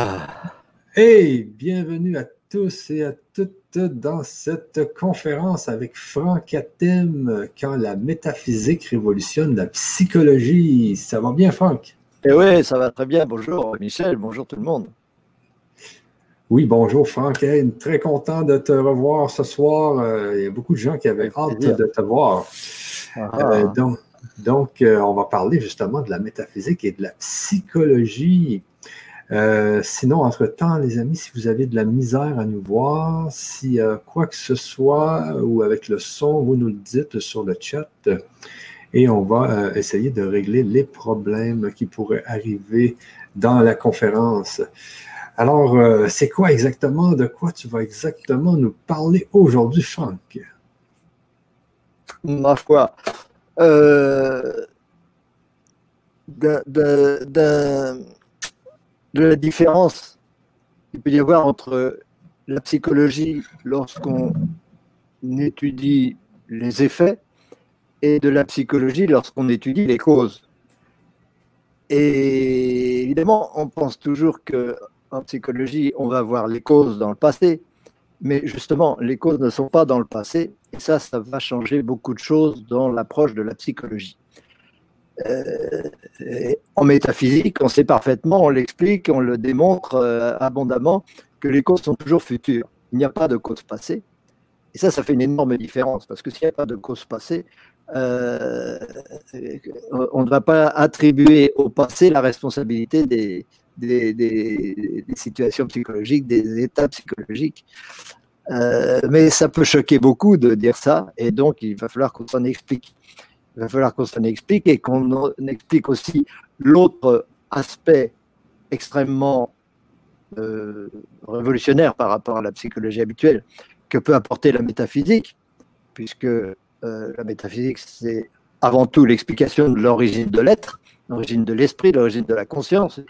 Ah. Hey, bienvenue à tous et à toutes dans cette conférence avec Franck Atem, quand la métaphysique révolutionne la psychologie. Ça va bien, Franck? Eh oui, ça va très bien. Bonjour Michel, bonjour tout le monde. Oui, bonjour Franck. très content de te revoir ce soir. Euh, il y a beaucoup de gens qui avaient hâte de te voir. Ah. Euh, donc, donc euh, on va parler justement de la métaphysique et de la psychologie. Sinon, entre-temps, les amis, si vous avez de la misère à nous voir, si quoi que ce soit ou avec le son, vous nous le dites sur le chat et on va essayer de régler les problèmes qui pourraient arriver dans la conférence. Alors, euh, c'est quoi exactement, de quoi tu vas exactement nous parler aujourd'hui, Franck? Ma foi, euh, de, la différence qu'il peut y avoir entre la psychologie lorsqu'on étudie les effets et de la psychologie lorsqu'on étudie les causes. Et évidemment, on pense toujours que en psychologie, on va voir les causes dans le passé, mais justement, les causes ne sont pas dans le passé, et ça, ça va changer beaucoup de choses dans l'approche de la psychologie. Euh, en métaphysique, on sait parfaitement, on l'explique, on le démontre euh, abondamment, que les causes sont toujours futures. Il n'y a pas de cause passée. Et ça, ça fait une énorme différence, parce que s'il n'y a pas de cause passée, euh, on ne va pas attribuer au passé la responsabilité des, situations psychologiques, des états psychologiques. Mais ça peut choquer beaucoup de dire ça, et donc il va falloir qu'on s'en explique. Il va falloir qu'on s'en explique et qu'on explique aussi l'autre aspect extrêmement euh, révolutionnaire par rapport à la psychologie habituelle que peut apporter la métaphysique, puisque euh, la métaphysique, c'est avant tout l'explication de l'origine de l'être, l'origine de l'esprit, l'origine de la conscience,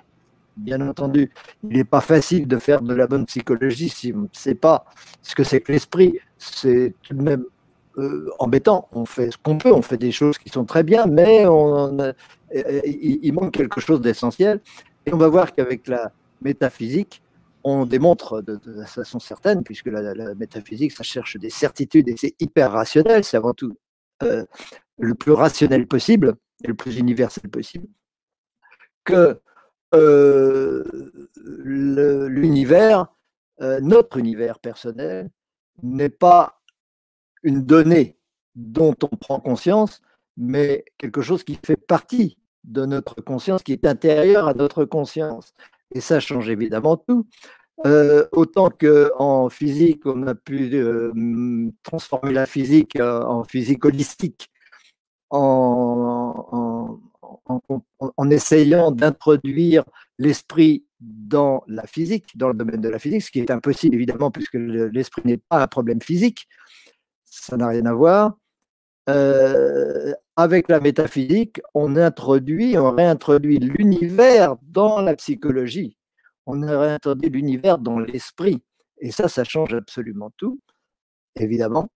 bien entendu, il n'est pas facile de faire de la bonne psychologie si on ne sait pas ce que c'est que l'esprit. C'est tout de même euh, embêtant. On fait ce qu'on peut, on fait des choses qui sont très bien, mais il, manque quelque chose d'essentiel. Et on va voir qu'avec la métaphysique, on démontre de, façon certaine, puisque la, métaphysique, ça cherche des certitudes et c'est hyper rationnel, c'est avant tout euh, le plus rationnel possible et le plus universel possible, que euh, l'univers, notre univers personnel, n'est pas une donnée dont on prend conscience, mais quelque chose qui fait partie de notre conscience, qui est intérieur à notre conscience. Et ça change évidemment tout. Euh, autant qu'en physique, on a pu transformer la physique en physique holistique, en, en, essayant d'introduire l'esprit dans la physique, dans le domaine de la physique, ce qui est impossible évidemment puisque l'esprit n'est pas un problème physique, ça n'a rien à voir. Euh, avec la métaphysique, on introduit, on réintroduit l'univers dans la psychologie, on réintroduit l'univers dans l'esprit, et ça, ça change absolument tout, évidemment.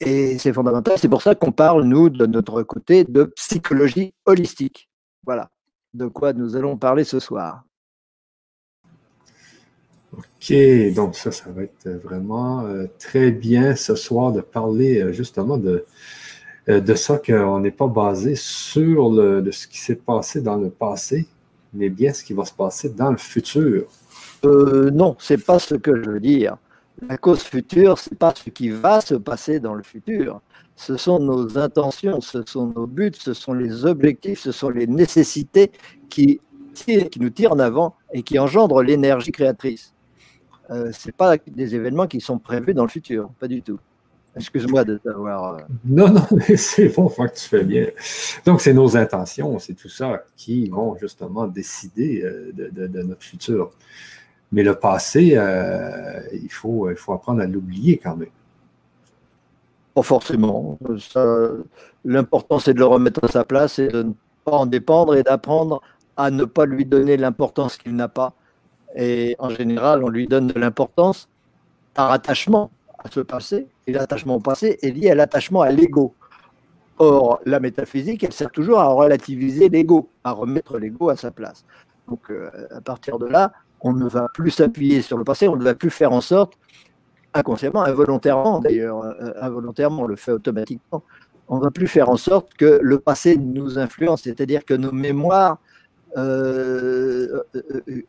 Et c'est fondamental. C'est pour ça qu'on parle, nous, de notre côté, de psychologie holistique. Voilà de quoi nous allons parler ce soir. OK, donc ça, ça va être vraiment euh, très bien ce soir de parler euh, justement de, euh, de ça qu'on n'est pas basé sur le, de ce qui s'est passé dans le passé, mais bien ce qui va se passer dans le futur. non, c'est pas ce que je veux dire. La cause future, c'est pas ce qui va se passer dans le futur. Ce sont nos intentions, ce sont nos buts, ce sont les objectifs, ce sont les nécessités qui, qui nous tirent en avant et qui engendrent l'énergie créatrice. Euh, ce pas des événements qui sont prévus dans le futur, pas du tout. Excuse-moi de t'avoir. Euh, non, non, mais c'est bon, que tu fais bien. Donc, c'est nos intentions, c'est tout ça qui vont justement décider euh, de notre futur. Mais le passé, il, faut, il faut apprendre à l'oublier quand même. Pas forcément. L'important, c'est de le remettre à sa place et de ne pas en dépendre et d'apprendre à ne pas lui donner l'importance qu'il n'a pas. Et en général, on lui donne de l'importance par attachement à ce passé. Et l'attachement au passé est lié à l'attachement à l'ego. Or, la métaphysique, elle sert toujours à relativiser l'ego, à remettre l'ego à sa place. Donc à partir de là, on ne va plus s'appuyer sur le passé, on ne va plus faire en sorte, inconsciemment, involontairement d'ailleurs, involontairement, on le fait automatiquement, on ne va plus faire en sorte que le passé nous influence, c'est-à-dire que nos mémoires euh,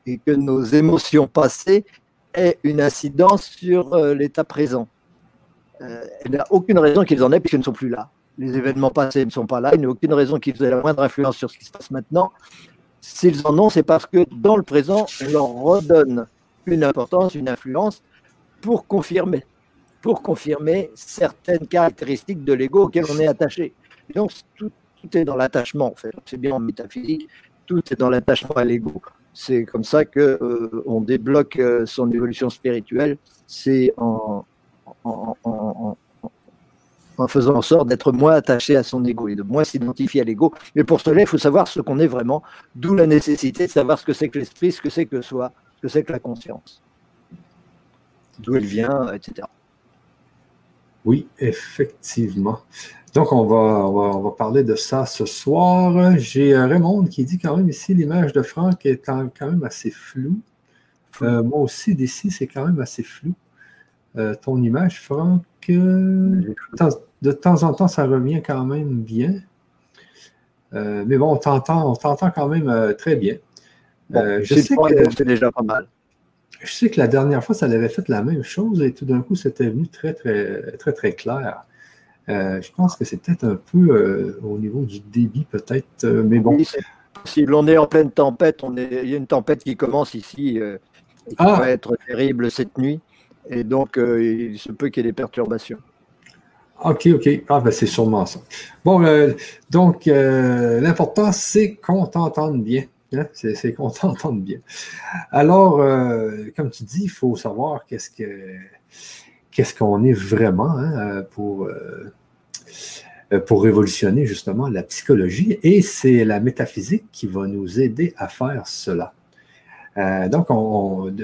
et que nos émotions passées aient une incidence sur euh, l'état présent. Euh, il n'y a aucune raison qu'ils en aient puisqu'ils ne sont plus là. Les événements passés ne sont pas là, il n'y a aucune raison qu'ils aient la moindre influence sur ce qui se passe maintenant. S'ils en ont, c'est parce que dans le présent, on leur redonne une importance, une influence pour confirmer, pour confirmer certaines caractéristiques de l'ego auxquelles on est attaché. donc, tout, est dans l'attachement. C'est bien en métaphysique, tout est dans l'attachement à l'ego. C'est comme ça que euh, on débloque euh, son évolution spirituelle. C'est en, en, faisant en sorte d'être moins attaché à son ego et de moins s'identifier à l'ego. Mais pour cela, il faut savoir ce qu'on est vraiment, d'où la nécessité de savoir ce que c'est que l'esprit, ce que c'est que soi, ce que c'est que la conscience, d'où elle vient, etc. Oui, effectivement. Donc, on va, on va, parler de ça ce soir. J'ai euh, Raymond qui dit quand même ici l'image de Franck est quand même assez floue. Euh, moi aussi, d'ici, c'est quand même assez flou. Euh, ton image, Franck, de temps en temps, ça revient quand même bien. mais bon, on t'entend, on t'entend quand même très bien. je sais que c'est déjà pas mal. Je sais que la dernière fois, ça avait fait la même chose et tout d'un coup, c'était venu très, très, très, très clair. Euh, je pense que c'est peut-être un peu euh, au niveau du débit, peut-être, euh, mais bon. si l'on est en pleine tempête, on est, il y a une tempête qui commence ici, qui ah. va être terrible cette nuit, et donc il se peut qu'il y ait des perturbations. OK, OK. Ah, ben c'est sûrement ça. Bon, donc, l'important, c'est qu'on t'entende bien. Hein? C'est qu'on t'entende bien. Alors, comme tu dis, il faut savoir qu'est-ce que qu'est-ce qu'on est vraiment hein, pour, euh, pour révolutionner justement la psychologie. Et c'est la métaphysique qui va nous aider à faire cela. Euh, donc,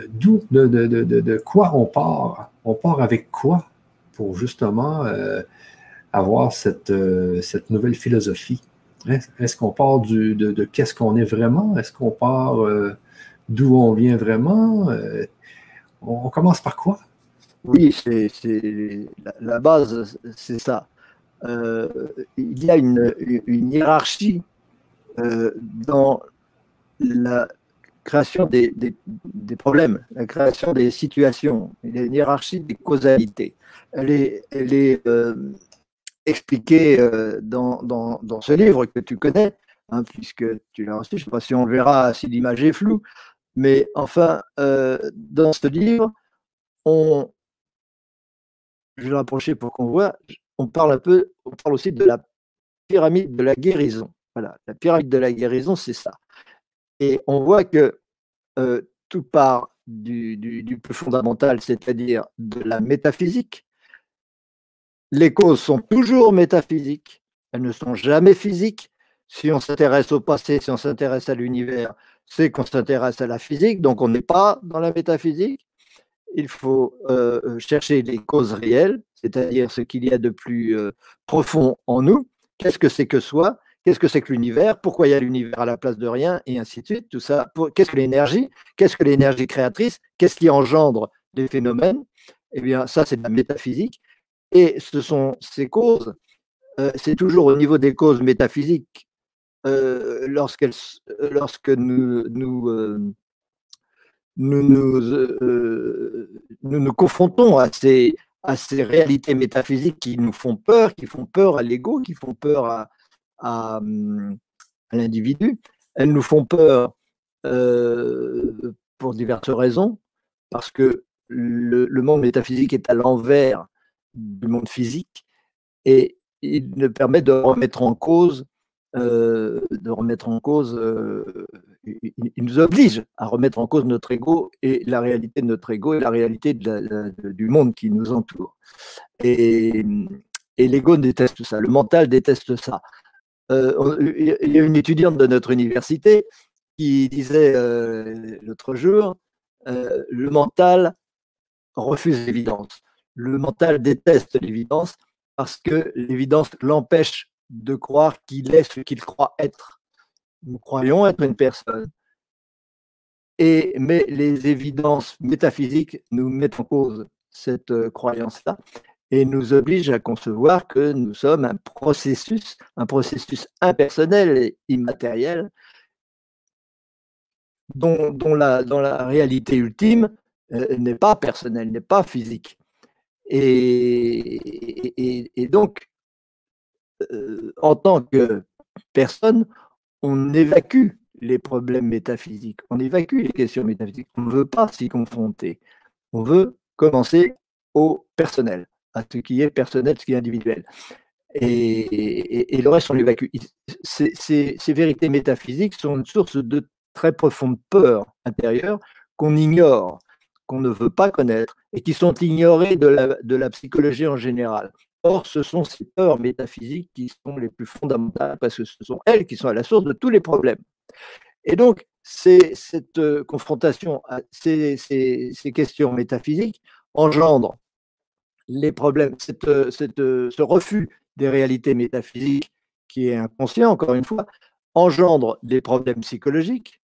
d'où, de, quoi on part? On part avec quoi pour justement euh, avoir cette, nouvelle philosophie? Est-ce qu'on part de, qu'est-ce qu'on est vraiment? Est-ce qu'on part d'où on vient vraiment? on commence par quoi? Oui, c'est la, base, c'est ça. Euh, il y a une, hiérarchie euh, dans la création des, problèmes, la création des situations. Il y a une hiérarchie des causalités. Elle est, euh, expliquée dans, ce livre que tu connais, hein, puisque tu l'as reçu. Je ne sais pas si on verra si l'image est floue, mais enfin, dans ce livre, on, je vais rapprocher pour qu'on voit, on parle un peu, on parle aussi de la pyramide de la guérison. Voilà, la pyramide de la guérison, c'est ça. Et on voit que euh, tout part du, plus fondamental, c'est-à-dire de la métaphysique. Les causes sont toujours métaphysiques, elles ne sont jamais physiques. Si on s'intéresse au passé, si on s'intéresse à l'univers, c'est qu'on s'intéresse à la physique, donc on n'est pas dans la métaphysique il faut euh, euh, chercher les causes réelles, c'est-à-dire ce qu'il y a de plus euh, profond en nous. Qu'est-ce que c'est que soi? Qu'est-ce que c'est que l'univers? Pourquoi il y a l'univers à la place de rien? Et ainsi de suite. Tout ça. Qu'est-ce que l'énergie? Qu'est-ce que l'énergie créatrice? Qu'est-ce qui engendre des phénomènes? Eh bien, ça, c'est de la métaphysique. Et ce sont ces causes. c'est toujours au niveau des causes métaphysiques lorsque nous, nous nous nous, euh, nous, nous confrontons à ces, à ces réalités métaphysiques qui nous font peur, qui font peur à l'ego, qui font peur à, à, l'individu. Elles nous font peur euh, pour diverses raisons, parce que le, monde métaphysique est à l'envers du monde physique et il ne permet de remettre en cause euh, de remettre en cause, il, nous oblige à remettre en cause notre ego et la réalité de notre ego et la réalité du monde qui nous entoure. Et, l'ego déteste ça, le mental déteste ça. Euh, il y a une étudiante de notre université qui disait l'autre jour, le mental refuse l'évidence. Le mental déteste l'évidence parce que l'évidence l'empêche de croire qu'il est ce qu'il croit être. Nous croyons être une personne. Et, mais les évidences métaphysiques nous mettent en cause cette euh, croyance-là et nous obligent à concevoir que nous sommes un processus, un processus impersonnel et immatériel dont, dont, la, la, réalité ultime euh, n'est pas personnelle, n'est pas physique. Et, et, donc, euh, en tant que personne, on évacue les problèmes métaphysiques, on évacue les questions métaphysiques, on ne veut pas s'y confronter. On veut commencer au personnel, à ce qui est personnel, ce qui est individuel. Et, le reste, on l'évacue. Ces, vérités métaphysiques sont une source de très profonde peur intérieure qu'on ignore, qu'on ne veut pas connaître et qui sont ignorées de la psychologie en général. Or, ce sont ces peurs métaphysiques qui sont les plus fondamentales parce que ce sont elles qui sont à la source de tous les problèmes. Et donc, c'est cette euh, confrontation, ces, ces, questions métaphysiques engendrent les problèmes, cette, euh, euh, ce refus des réalités métaphysiques qui est inconscient, encore une fois, engendre des problèmes psychologiques,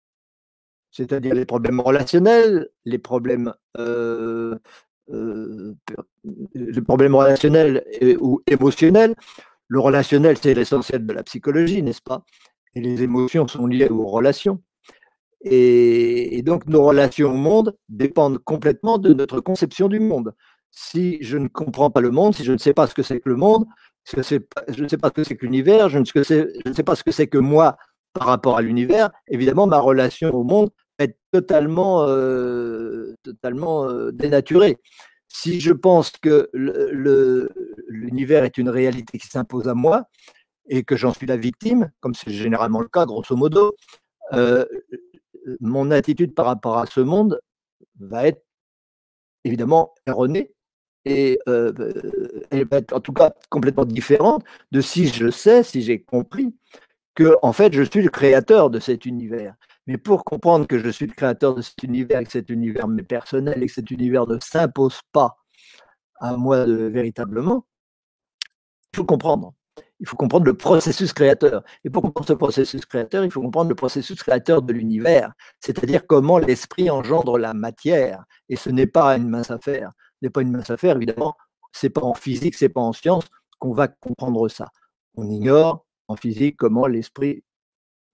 c'est-à-dire les problèmes relationnels, les problèmes, les problèmes relationnels ou émotionnels. Le relationnel, c'est l'essentiel de la psychologie, n'est-ce pas? Et les émotions sont liées aux relations. Et, donc, nos relations au monde dépendent complètement de notre conception du monde. Si je ne comprends pas le monde, si je ne sais pas ce que c'est que le monde, je ne sais pas ce que c'est que l'univers, je, ne sais pas ce que c'est que moi par rapport à l'univers, évidemment, ma relation au monde est totalement, euh, totalement euh, dénaturée. Si je pense que l'univers est une réalité qui s'impose à moi et que j'en suis la victime, comme c'est généralement le cas, grosso modo, euh, mon attitude par rapport à ce monde va être évidemment erronée et elle va être en tout cas complètement différente de si je sais, si j'ai compris que en fait je suis le créateur de cet univers. Mais pour comprendre que je suis le créateur de cet univers, que cet univers m'est personnel et que cet univers ne s'impose pas à moi véritablement, il faut comprendre il faut comprendre le processus créateur. Et pour comprendre ce processus créateur, il faut comprendre le processus créateur de l'univers, c'est-à-dire comment l'esprit engendre la matière. Et ce n'est pas une mince affaire. Ce n'est pas une mince affaire, évidemment. C'est pas en physique, c'est pas en science qu'on va comprendre ça. On ignore en physique comment l'esprit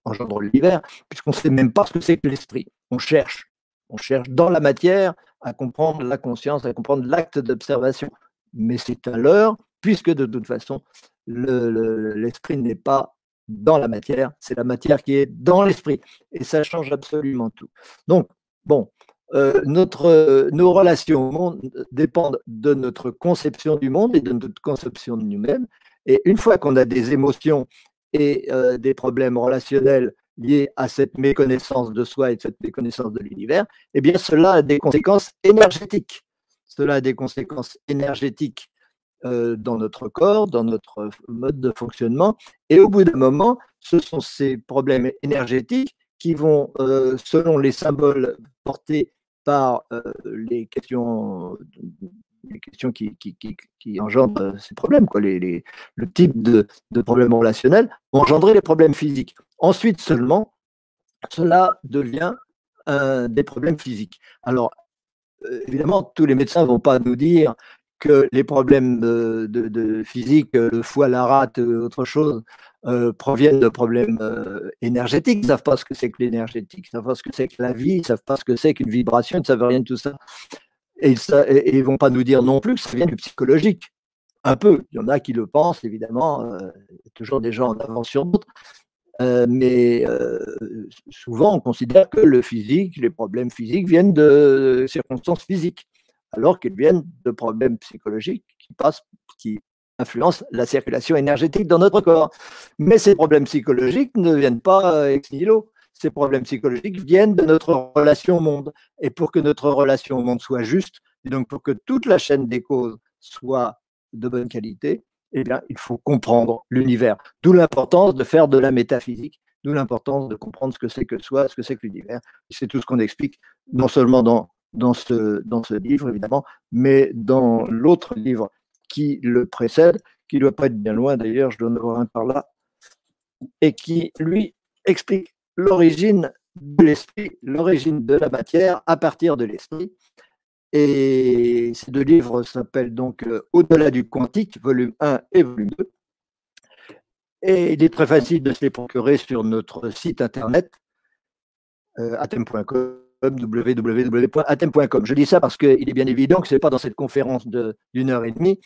engendre l'univers, puisqu'on ne sait même pas ce que c'est que l'esprit. On cherche. On cherche dans la matière à comprendre la conscience, à comprendre l'acte d'observation. Mais c'est à l'heure, puisque de toute façon, l'esprit n'est pas dans la matière, c'est la matière qui est dans l'esprit. Et ça change absolument tout. Donc, bon, euh, notre, nos relations au monde dépendent de notre conception du monde et de notre conception de nous-mêmes. Et une fois qu'on a des émotions et euh, des problèmes relationnels liés à cette méconnaissance de soi et de cette méconnaissance de l'univers, eh bien, cela a des conséquences énergétiques. Cela a des conséquences énergétiques euh, dans notre corps, dans notre mode de fonctionnement. Et au bout d'un moment, ce sont ces problèmes énergétiques qui vont, euh, selon les symboles portés par les questions, les questions qui, engendrent ces problèmes, quoi, les, le type de, de problèmes relationnels, engendrer les problèmes physiques. Ensuite seulement, cela devient des problèmes physiques. Alors, évidemment, tous les médecins ne vont pas nous dire que les problèmes de, physique, le foie, la rate, autre chose, euh, proviennent de problèmes euh, énergétiques. Ils ne savent pas ce que c'est que l'énergétique, ils ne savent pas ce que c'est que la vie, ils ne savent pas ce que c'est qu'une vibration, ils ne savent rien de tout ça. Et ils ne vont pas nous dire non plus que ça vient du psychologique. Un peu. Il y en a qui le pensent, évidemment. Euh, toujours des gens en avance sur d'autres. mais souvent, on considère que le physique, les problèmes physiques viennent de circonstances physiques alors qu'ils viennent de problèmes psychologiques qui passent, qui influencent la circulation énergétique dans notre corps. Mais ces problèmes psychologiques ne viennent pas euh, ex nihilo. Ces problèmes psychologiques viennent de notre relation au monde. Et pour que notre relation au monde soit juste, et donc pour que toute la chaîne des causes soit de bonne qualité, eh bien, il faut comprendre l'univers. D'où l'importance de faire de la métaphysique, d'où l'importance de comprendre ce que c'est que soi, ce que c'est que l'univers. C'est tout ce qu'on explique, non seulement dans ce, dans ce livre, évidemment, mais dans l'autre livre qui le précède, qui ne doit pas être bien loin d'ailleurs, je dois en avoir un par là, et qui, lui, explique l'origine de l'esprit, l'origine de la matière à partir de l'esprit. Et ces deux livres s'appellent donc euh, Au-delà du quantique, volume 1 et volume 2. Et il est très facile de se les procurer sur notre site internet, euh, atem.com, www.atem.com. Je dis ça parce qu'il est bien évident que ce n'est pas dans cette conférence d'une heure et demie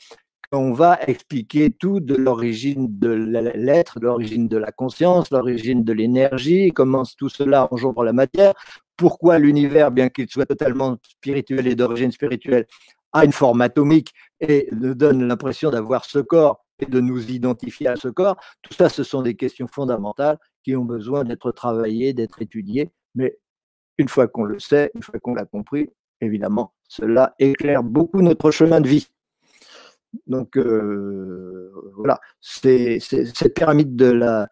qu'on va expliquer tout de l'origine de l'être, de l'origine de la conscience, l'origine de l'énergie, comment tout cela engendre la matière, pourquoi l'univers, bien qu'il soit totalement spirituel et d'origine spirituelle, a une forme atomique et nous donne l'impression d'avoir ce corps et de nous identifier à ce corps. Tout ça, ce sont des questions fondamentales qui ont besoin d'être travaillées, d'être étudiées. Mais une fois qu'on le sait, une fois qu'on l'a compris, évidemment, cela éclaire beaucoup notre chemin de vie. Donc euh, voilà, cette pyramide des,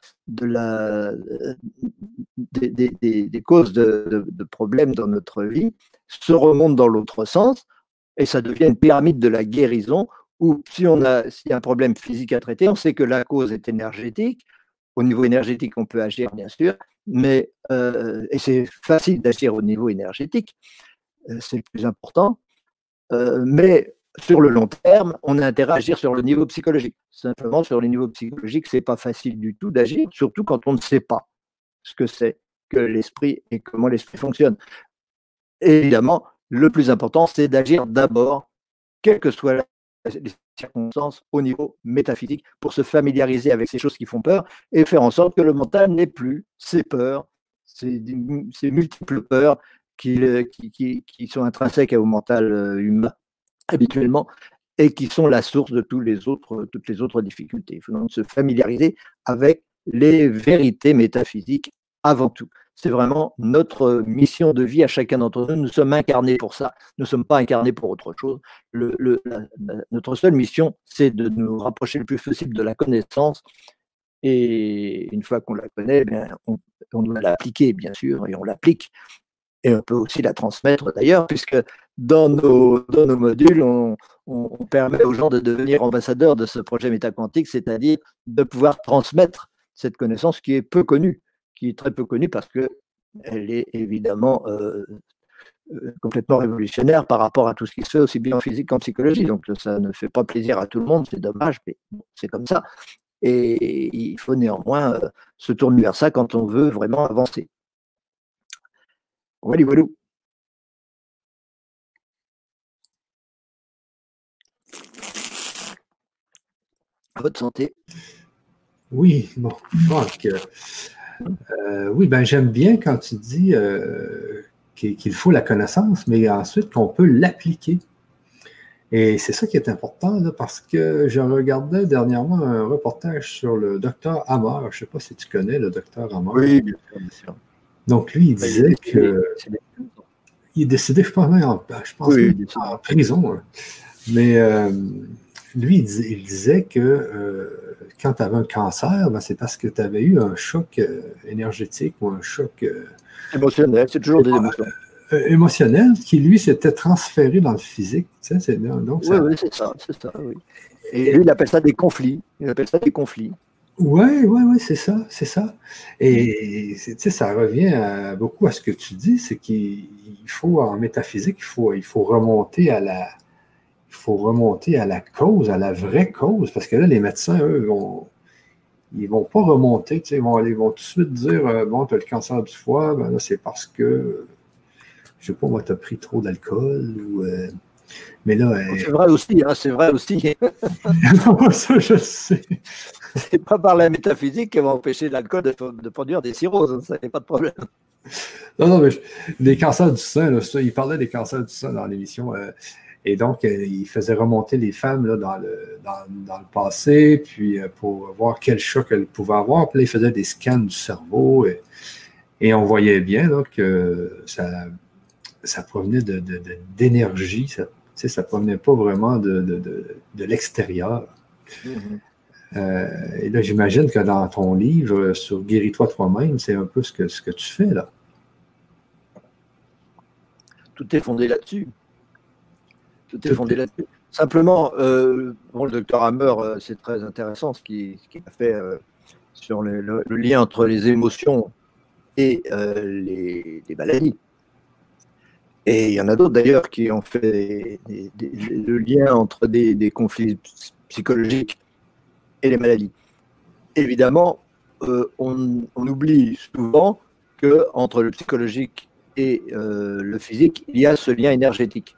causes de, problèmes dans notre vie se remonte dans l'autre sens et ça devient une pyramide de la guérison où si on a, a un problème physique à traiter, on sait que la cause est énergétique. Au niveau énergétique, on peut agir bien sûr, mais euh, et c'est facile d'agir au niveau énergétique, euh, c'est le plus important. Mais sur le long terme, on a intérêt à agir sur le niveau psychologique. Simplement, sur le niveau psychologique, c'est pas facile du tout d'agir, surtout quand on ne sait pas ce que c'est que l'esprit et comment l'esprit fonctionne. évidemment, le plus important, c'est d'agir d'abord, quelles que soient les circonstances, au niveau métaphysique, pour se familiariser avec ces choses qui font peur et faire en sorte que le mental n'ait plus ces peurs, ces, multiples peurs qui, sont intrinsèques au mental euh, humain habituellement et qui sont la source de tous les autres, toutes les autres difficultés. Il faut donc se familiariser avec les vérités métaphysiques avant tout. C'est vraiment notre mission de vie à chacun d'entre nous. Nous sommes incarnés pour ça. Nous ne sommes pas incarnés pour autre chose. Notre seule mission, c'est de nous rapprocher le plus possible de la connaissance. Et une fois qu'on la connaît, eh on, on, doit l'appliquer, bien sûr, et on l'applique. Et on peut aussi la transmettre d'ailleurs, puisque dans nos, dans nos modules, on, permet aux gens de devenir ambassadeurs de ce projet métaquantique, c'est-à-dire de pouvoir transmettre cette connaissance qui est peu connue, qui est très peu connue parce qu'elle est évidemment euh, euh, complètement révolutionnaire par rapport à tout ce qui se fait aussi bien en physique qu'en psychologie. Donc ça ne fait pas plaisir à tout le monde, c'est dommage, mais c'est comme ça. Et il faut néanmoins euh, se tourner vers ça quand on veut vraiment avancer. Voilà. Votre santé. Oui, bon, euh, oui, ben j'aime bien quand tu dis euh, qu'il faut la connaissance, mais ensuite qu'on peut l'appliquer. Et c'est ça qui est important, parce que je regardais dernièrement un reportage sur le docteur Hammer. Je ne sais pas si tu connais le docteur Hammer. Oui, bien sûr, Donc, lui, il ben, disait que. Il est décédé, je pense, en, je pense en prison. Hein. Mais euh, lui, il disait, que euh, quand tu avais un cancer, ben, c'est parce que tu avais eu un choc euh, énergétique ou un choc. Euh, émotionnel, c'est toujours des émotions. émotionnel qui, lui, s'était transféré dans le physique. Tu sais, donc, oui, oui, c'est ça, c'est ça, oui. Et lui, il appelle ça des conflits. Il appelle ça des conflits. Oui, oui, oui, c'est ça, c'est ça. Et sais, ça revient beaucoup à ce que tu dis, c'est qu'il faut, en métaphysique, il faut, il faut remonter à la, faut remonter à la cause, à la vraie cause, parce que là, les médecins, eux, vont, ils vont pas remonter, ils vont aller, vont tout de suite dire, euh, bon, tu as le cancer du foie, ben là, c'est parce que, je sais pas, moi, tu as pris trop d'alcool, ou... Euh, mais là... Euh, c'est vrai aussi, hein, c'est vrai aussi. ça, je sais. C'est pas par la métaphysique qui va empêcher l'alcool de, produire des cirrhoses, hein, ça n'est pas de problème. Non, non, mais des cancers du sein, il parlait des cancers du sein dans l'émission. Et donc, euh, il faisait remonter les femmes là, dans, le, dans, le passé, puis euh, pour voir quel choc elles pouvaient avoir. Puis là, il faisait des scans du cerveau et, et on voyait bien là, que ça, ça provenait d'énergie, de, ça, ça provenait pas vraiment de, de l'extérieur. Mm-hmm. Euh, et là, j'imagine que dans ton livre sur Guéris-toi toi-même, c'est un peu ce que, ce que tu fais là. Tout est fondé là-dessus. Tout est fondé là-dessus. Simplement, euh, le docteur Hammer, euh, c'est très intéressant ce qu'il a fait euh, sur le, lien entre les émotions et les, maladies. Et il y en a d'autres d'ailleurs qui ont fait le lien entre des, conflits psychologiques et les maladies. Évidemment, on, on, oublie souvent que entre le psychologique et le physique, il y a ce lien énergétique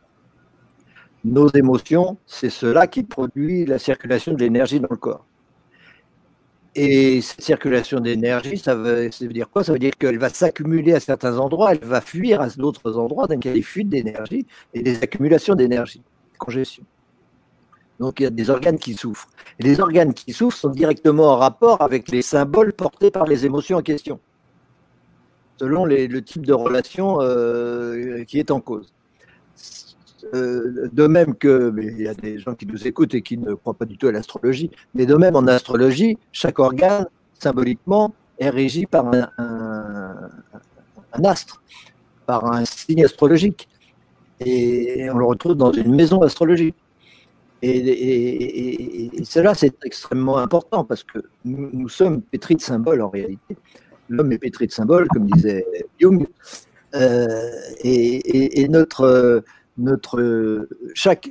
nos émotions, c'est cela qui produit la circulation de l'énergie dans le corps. Et cette circulation d'énergie, ça veut, dire quoi? Ça veut dire qu'elle va s'accumuler à certains endroits, elle va fuir à d'autres endroits, donc il y a des fuites d'énergie et des accumulations d'énergie, congestion. Donc il y a des organes qui souffrent. Et les organes qui souffrent sont directement en rapport avec les symboles portés par les émotions en question, selon le type de relation euh, qui est en cause. Euh, de même que, il y a des gens qui nous écoutent et qui ne croient pas du tout à l'astrologie, mais de même en astrologie, chaque organe, symboliquement, est régi par un, astre, par un signe astrologique. Et on le retrouve dans une maison astrologique. Et, cela, c'est extrêmement important parce que nous, sommes pétris de symboles en réalité. L'homme est pétri de symboles, comme disait Jung. Euh, et, notre chaque,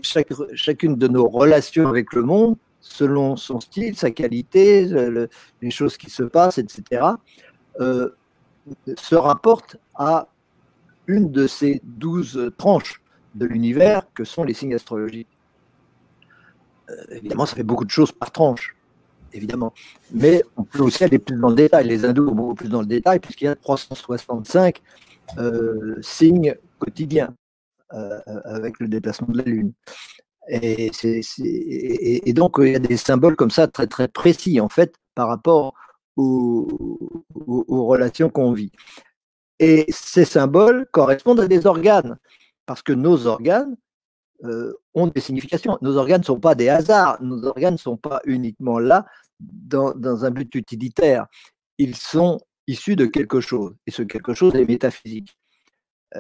chacune de nos relations avec le monde, selon son style, sa qualité, les choses qui se passent, etc., euh, se rapporte à une de ces douze tranches de l'univers que sont les signes astrologiques. Euh, évidemment, ça fait beaucoup de choses par tranche, évidemment. Mais on peut aussi aller plus dans le détail. Les hindous vont beaucoup plus dans le détail, puisqu'il y a 365 euh, signes quotidiens. Euh, avec le déplacement de la Lune. Et, donc, il y a des symboles comme ça très, très précis, en fait, par rapport aux, relations qu'on vit. Et ces symboles correspondent à des organes, parce que nos organes euh, ont des significations. Nos organes ne sont pas des hasards, nos organes ne sont pas uniquement là dans, dans, un but utilitaire. Ils sont issus de quelque chose, et ce quelque chose est métaphysique. On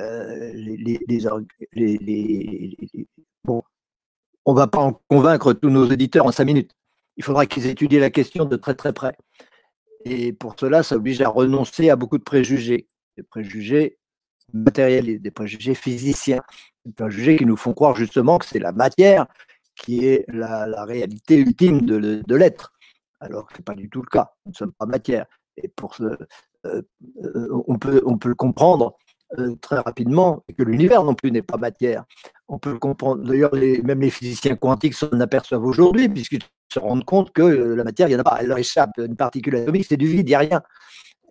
ne va pas en convaincre tous nos éditeurs en cinq minutes. Il faudra qu'ils étudient la question de très très près. Et pour cela, ça oblige à renoncer à beaucoup de préjugés, des préjugés matériels, des préjugés physiciens, des préjugés qui nous font croire justement que c'est la matière qui est la, réalité ultime de, l'être, alors que ce n'est pas du tout le cas. Nous ne sommes pas matière. Et pour ce, euh, euh, on, peut, on peut le comprendre euh, très rapidement que l'univers non plus n'est pas matière. On peut le comprendre. D'ailleurs, même les physiciens quantiques s'en aperçoivent aujourd'hui, puisqu'ils se rendent compte que euh, la matière, il n'y en a pas. Elle leur échappe. Une particule atomique, c'est du vide, il n'y a rien.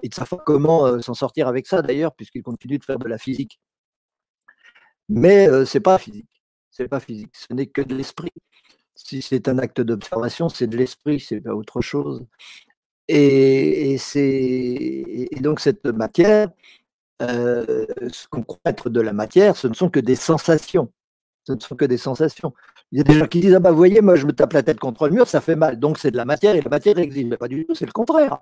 Ils ne savent pas comment euh, s'en sortir avec ça, d'ailleurs, puisqu'ils continuent de faire de la physique? Mais ce n'est pas physique. C'est pas physique. Ce n'est que de l'esprit. Si c'est un acte d'observation, c'est de l'esprit, c'est pas autre chose. Et, et, et, donc cette matière, euh, ce qu'on croit être de la matière, ce ne sont que des sensations. Ce ne sont que des sensations. Il y a des gens qui disent Ah bah, vous voyez, moi, je me tape la tête contre le mur, ça fait mal. Donc, c'est de la matière et la matière existe. Mais pas du tout, c'est le contraire.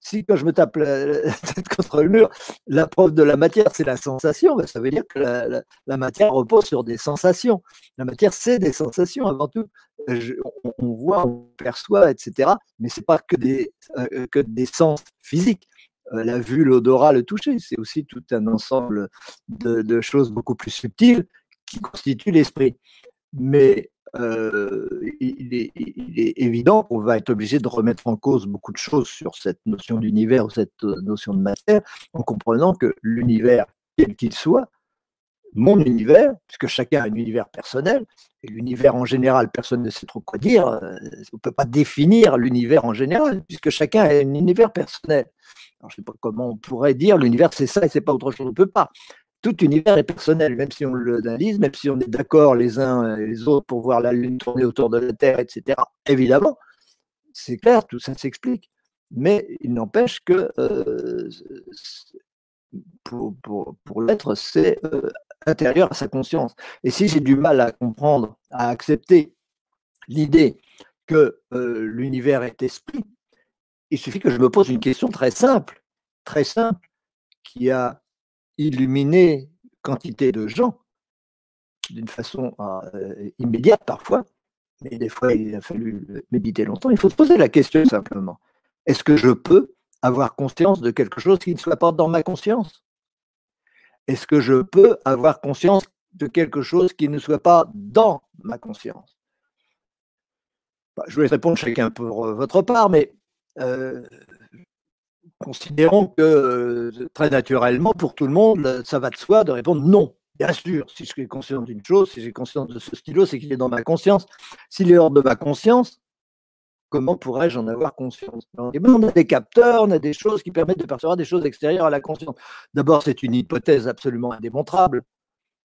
Si, quand je me tape la, tête contre le mur, la preuve de la matière, c'est la sensation, bah, ça veut dire que la, matière repose sur des sensations. La matière, c'est des sensations avant tout. on, voit, on perçoit, etc. Mais ce n'est pas euh, que des sens physiques. Euh, la vue, l'odorat, le toucher. C'est aussi tout un ensemble de, choses beaucoup plus subtiles qui constituent l'esprit. Mais euh, il, est, évident qu'on va être obligé de remettre en cause beaucoup de choses sur cette notion d'univers ou cette notion de matière, en comprenant que l'univers, quel qu'il soit, mon univers, puisque chacun a un univers personnel, et l'univers en général, personne ne sait trop quoi dire, euh, on ne peut pas définir l'univers en général, puisque chacun a un univers personnel je ne sais pas comment on pourrait dire l'univers c'est ça et c'est pas autre chose. On ne peut pas. Tout univers est personnel, même si on l'analyse, même si on est d'accord les uns et les autres pour voir la Lune tourner autour de la Terre, etc. Évidemment, c'est clair, tout ça s'explique. Mais il n'empêche que euh, pour, l'être, c'est euh, intérieur à sa conscience. Et si j'ai du mal à comprendre, à accepter l'idée que euh, l'univers est esprit, il suffit que je me pose une question très simple, très simple, qui a illuminé quantité de gens d'une façon euh, immédiate parfois, mais des fois il a fallu méditer longtemps. Il faut se poser la question simplement. Est-ce que je peux avoir conscience de quelque chose qui ne soit pas dans ma conscience? Est-ce que je peux avoir conscience de quelque chose qui ne soit pas dans ma conscience? Bah, Je vais répondre chacun pour euh, votre part, mais euh, considérons que euh, très naturellement, pour tout le monde, ça va de soi de répondre non. Bien sûr, si je suis conscient d'une chose, si j'ai conscience de ce stylo, c'est qu'il est dans ma conscience. S'il est hors de ma conscience, comment pourrais-je en avoir conscience? Eh ben, On a des capteurs, on a des choses qui permettent de percevoir des choses extérieures à la conscience. D'abord, c'est une hypothèse absolument indémontrable,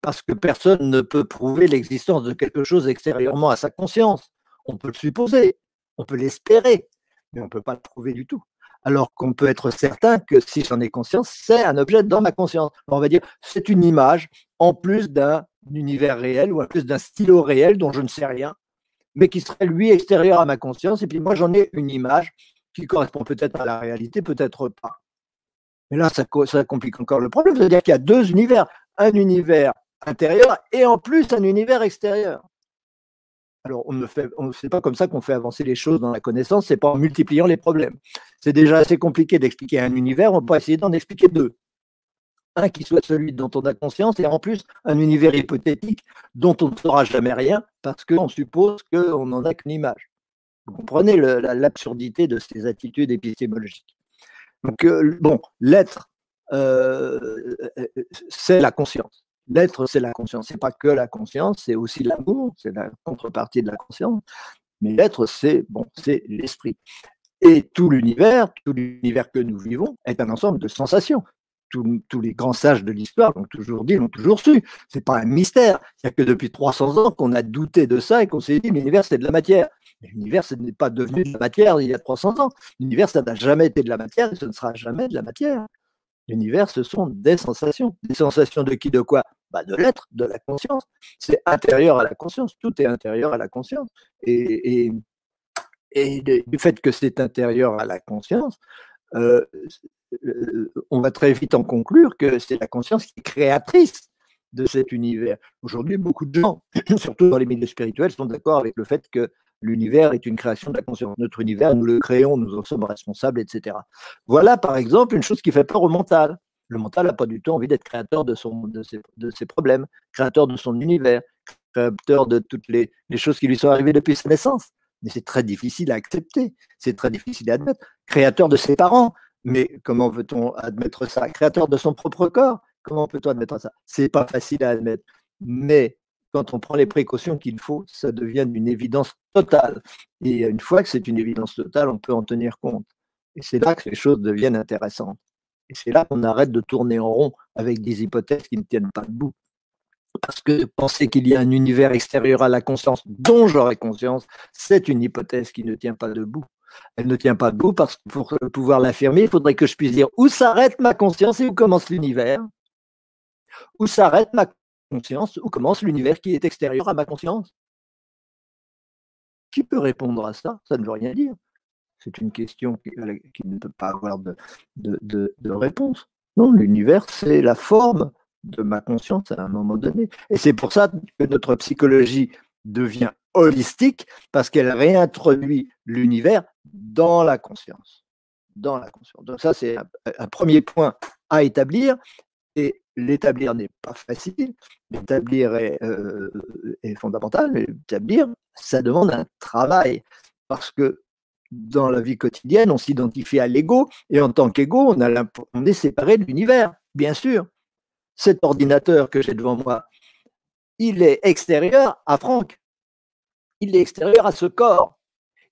parce que personne ne peut prouver l'existence de quelque chose extérieurement à sa conscience. On peut le supposer, on peut l'espérer, mais on ne peut pas le prouver du tout alors qu'on peut être certain que si j'en ai conscience, c'est un objet dans ma conscience. On va dire, c'est une image en plus d'un univers réel ou en plus d'un stylo réel dont je ne sais rien, mais qui serait lui extérieur à ma conscience. Et puis moi, j'en ai une image qui correspond peut-être à la réalité, peut-être pas. Mais là, ça, ça complique encore le problème. C'est-à-dire qu'il y a deux univers, un univers intérieur et en plus un univers extérieur. Alors, on ne fait, c'est pas comme ça qu'on fait avancer les choses dans la connaissance, c'est pas en multipliant les problèmes. C'est déjà assez compliqué d'expliquer un univers, on peut essayer d'en expliquer deux. Un qui soit celui dont on a conscience, et en plus un univers hypothétique dont on ne saura jamais rien, parce qu'on suppose qu'on n'en a qu'une image. Vous comprenez l'absurdité de ces attitudes épistémologiques. Donc, euh, bon, l'être, euh, euh, c'est la conscience. L'être, c'est la conscience. C'est pas que la conscience, c'est aussi l'amour, c'est la contrepartie de la conscience. Mais l'être, c'est bon, l'esprit. Et tout l'univers, tout l'univers que nous vivons, est un ensemble de sensations. Tous, les grands sages de l'histoire l'ont toujours dit, l'ont toujours su. C'est pas un mystère. Il n'y a que depuis 300 ans qu'on a douté de ça et qu'on s'est dit l'univers c'est de la matière. L'univers ce n'est pas devenu de la matière il y a 300 ans. L'univers ça n'a jamais été de la matière et ce ne sera jamais de la matière. L'univers ce sont des sensations. Des sensations de qui, de quoi? Bah, de l'être, de la conscience. C'est intérieur à la conscience, tout est intérieur à la conscience. Et, et, du fait que c'est intérieur à la conscience, euh, on va très vite en conclure que c'est la conscience qui est créatrice de cet univers. Aujourd'hui, beaucoup de gens, surtout dans les milieux spirituels, sont d'accord avec le fait que l'univers est une création de la conscience. Notre univers, nous le créons, nous en sommes responsables, etc. Voilà, par exemple, une chose qui fait peur au mental le mental n'a pas du tout envie d'être créateur de, ses, problèmes, créateur de son univers, créateur de toutes les, choses qui lui sont arrivées depuis sa naissance. Mais c'est très difficile à accepter, c'est très difficile à admettre. Créateur de ses parents, mais comment veut-on admettre ça? Créateur de son propre corps, comment peut-on admettre ça? C'est pas facile à admettre. Mais quand on prend les précautions qu'il faut, ça devient une évidence totale. Et une fois que c'est une évidence totale, on peut en tenir compte. Et c'est là que les choses deviennent intéressantes. Et c'est là qu'on arrête de tourner en rond avec des hypothèses qui ne tiennent pas debout. Parce que penser qu'il y a un univers extérieur à la conscience dont j'aurais conscience, c'est une hypothèse qui ne tient pas debout. Elle ne tient pas debout parce que pour pouvoir l'affirmer, il faudrait que je puisse dire où s'arrête ma conscience et où commence l'univers. Où s'arrête ma conscience, où commence l'univers qui est extérieur à ma conscience. Qui peut répondre à ça? Ça ne veut rien dire. C'est une question qui, ne peut pas avoir de, réponse. Non, l'univers, c'est la forme de ma conscience à un moment donné. Et c'est pour ça que notre psychologie devient holistique, parce qu'elle réintroduit l'univers dans la conscience. Dans la conscience. Donc ça, c'est un, premier point à établir. Et l'établir n'est pas facile. L'établir est, euh, fondamental, mais l'établir, ça demande un travail. Parce que dans la vie quotidienne, on s'identifie à l'ego, et en tant qu'ego, on, est séparé de l'univers, bien sûr. Cet ordinateur que j'ai devant moi, il est extérieur à Franck. Il est extérieur à ce corps.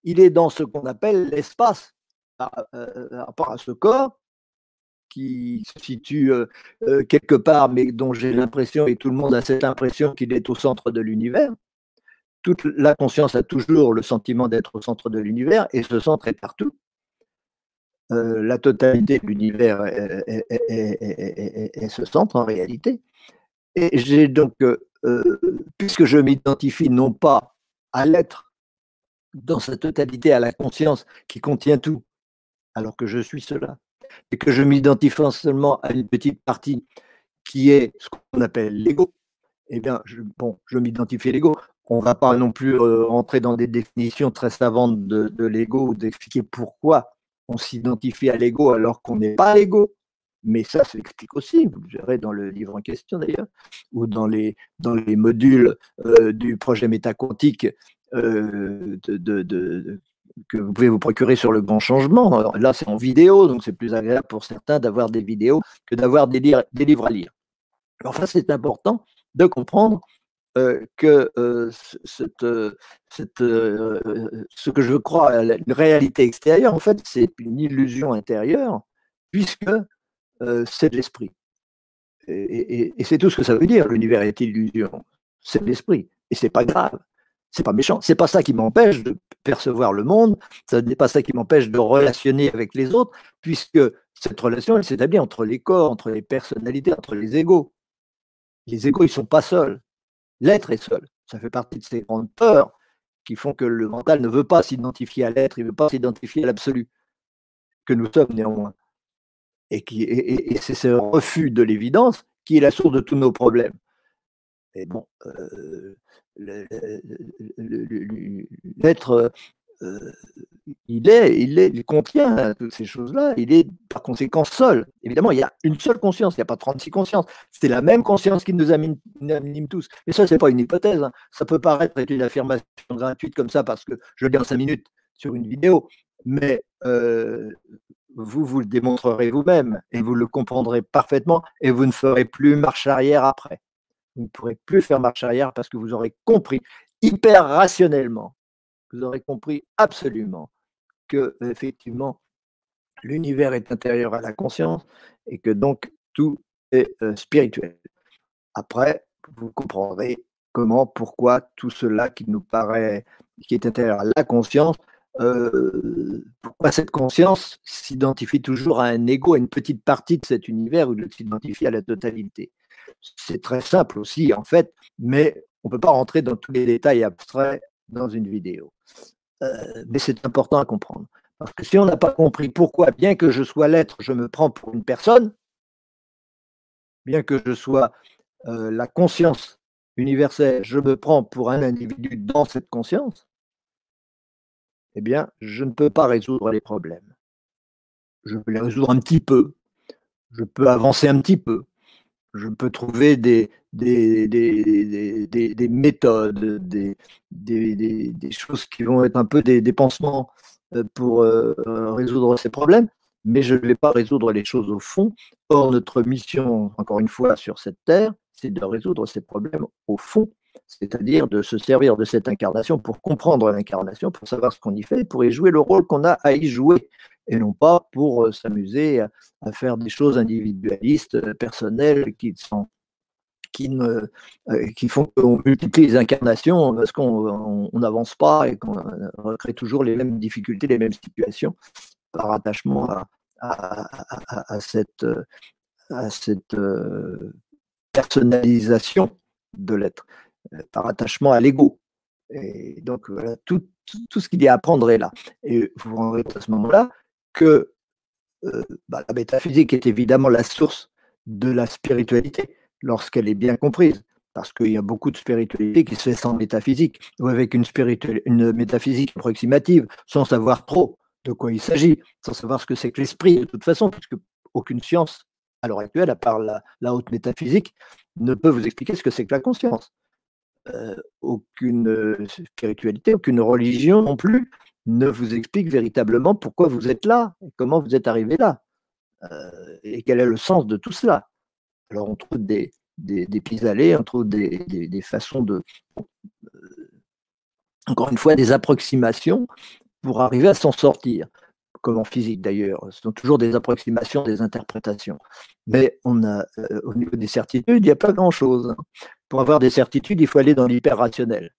Il est dans ce qu'on appelle l'espace, par euh, rapport à ce corps qui se situe euh, euh, quelque part, mais dont j'ai l'impression, et tout le monde a cette impression qu'il est au centre de l'univers toute la conscience a toujours le sentiment d'être au centre de l'univers et ce centre est partout. Euh, la totalité de l'univers est, ce centre en réalité. Et j'ai donc, euh, euh, puisque je m'identifie non pas à l'être dans sa totalité, à la conscience qui contient tout, alors que je suis cela, et que je m'identifie seulement à une petite partie qui est ce qu'on appelle l'ego, eh bien, je, bon, je m'identifie l'ego on ne va pas non plus euh, entrer dans des définitions très savantes de, l'ego ou d'expliquer pourquoi on s'identifie à l'ego alors qu'on n'est pas l'ego. Mais ça s'explique aussi, vous le verrez dans le livre en question d'ailleurs, ou dans les, modules euh, du projet métaquantique euh, que vous pouvez vous procurer sur le grand changement. là, c'est en vidéo, donc c'est plus agréable pour certains d'avoir des vidéos que d'avoir des, des, livres à lire. Enfin, c'est important de comprendre euh, que euh, euh, ce que je crois, une réalité extérieure, en fait, c'est une illusion intérieure, puisque c'est de l'esprit. Et, c'est tout ce que ça veut dire, l'univers est illusion. C'est de l'esprit. Et c'est pas grave. C'est pas méchant. C'est pas ça qui m'empêche de percevoir le monde. Ce n'est pas ça qui m'empêche de relationner avec les autres, puisque cette relation, elle s'établit entre les corps, entre les personnalités, entre les égaux. Les égaux, ils sont pas seuls. L'être est seul. Ça fait partie de ces grandes peurs qui font que le mental ne veut pas s'identifier à l'être, il ne veut pas s'identifier à l'absolu, que nous sommes néanmoins. Et, c'est ce refus de l'évidence qui est la source de tous nos problèmes. Et bon, euh, l'être euh, il est, il contient toutes ces choses-là, il est par conséquent seul. Évidemment, il y a une seule conscience, il n'y a pas 36 consciences. C'est la même conscience qui nous anime, tous. Mais ça, ce n'est pas une hypothèse. Hein. Ça peut paraître être une affirmation gratuite comme ça parce que je le dis en 5 minutes sur une vidéo, mais euh, vous, vous le démontrerez vous-même et vous le comprendrez parfaitement et vous ne ferez plus marche arrière après. Vous ne pourrez plus faire marche arrière parce que vous aurez compris hyper rationnellement vous aurez compris absolument que, effectivement, l'univers est intérieur à la conscience et que donc tout est euh, spirituel. Après, vous comprendrez comment, pourquoi tout cela qui nous paraît, qui est intérieur à la conscience, euh, pourquoi cette conscience s'identifie toujours à un ego, à une petite partie de cet univers ou de s'identifie à la totalité. C'est très simple aussi, en fait, mais on ne peut pas rentrer dans tous les détails abstraits dans une vidéo. Euh, mais c'est important à comprendre. Parce que si on n'a pas compris pourquoi, bien que je sois l'être, je me prends pour une personne, bien que je sois euh, la conscience universelle, je me prends pour un individu dans cette conscience, eh bien, je ne peux pas résoudre les problèmes. Je peux les résoudre un petit peu, je peux avancer un petit peu, je peux trouver des, des, des, des, méthodes, des, des, choses qui vont être un peu des, pansements euh, pour euh, résoudre ces problèmes, mais je ne vais pas résoudre les choses au fond. Or, notre mission, encore une fois, sur cette terre, c'est de résoudre ces problèmes au fond, c'est-à-dire de se servir de cette incarnation pour comprendre l'incarnation, pour savoir ce qu'on y fait, pour y jouer le rôle qu'on a à y jouer, et non pas pour euh, s'amuser à, à, faire des choses individualistes, personnelles, qui sont qui, euh, qui font qu'on multiplie les incarnations parce qu'on n'avance pas et qu'on recrée toujours les mêmes difficultés, les mêmes situations par attachement à, à, cette, euh, personnalisation de l'être, euh, par attachement à l'ego. Et donc, tout, tout, ce qu'il y a à apprendre est là. Et vous vous rendrez à ce moment-là que bah, la métaphysique est évidemment la source de la spiritualité lorsqu'elle est bien comprise. Parce qu'il y a beaucoup de spiritualité qui se fait sans métaphysique, ou avec une, une métaphysique approximative, sans savoir trop de quoi il s'agit, sans savoir ce que c'est que l'esprit, de toute façon, puisque aucune science, à l'heure actuelle, à part la, haute métaphysique, ne peut vous expliquer ce que c'est que la conscience. Euh, aucune euh, spiritualité, aucune religion non plus ne vous explique véritablement pourquoi vous êtes là, comment vous êtes arrivé là, euh, et quel est le sens de tout cela. Alors on trouve des, des, pis-aller, on trouve des, façons de, euh, encore une fois, des approximations pour arriver à s'en sortir, comme en physique d'ailleurs. Ce sont toujours des approximations, des interprétations. Mais on a, euh, au niveau des certitudes, il n'y a pas grand-chose. Pour avoir des certitudes, il faut aller dans l'hyper-rationnel.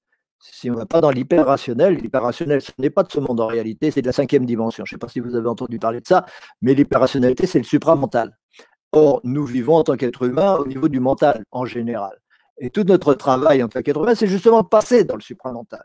Si on ne va pas dans l'hyper-rationnel, l'hyper-rationnel, ce n'est pas de ce monde en réalité, c'est de la cinquième dimension. Je ne sais pas si vous avez entendu parler de ça, mais l'hyper-rationalité, c'est le supramental. Or, nous vivons en tant qu'être humain au niveau du mental en général. Et tout notre travail en tant qu'être humain, c'est justement passer dans le supramental.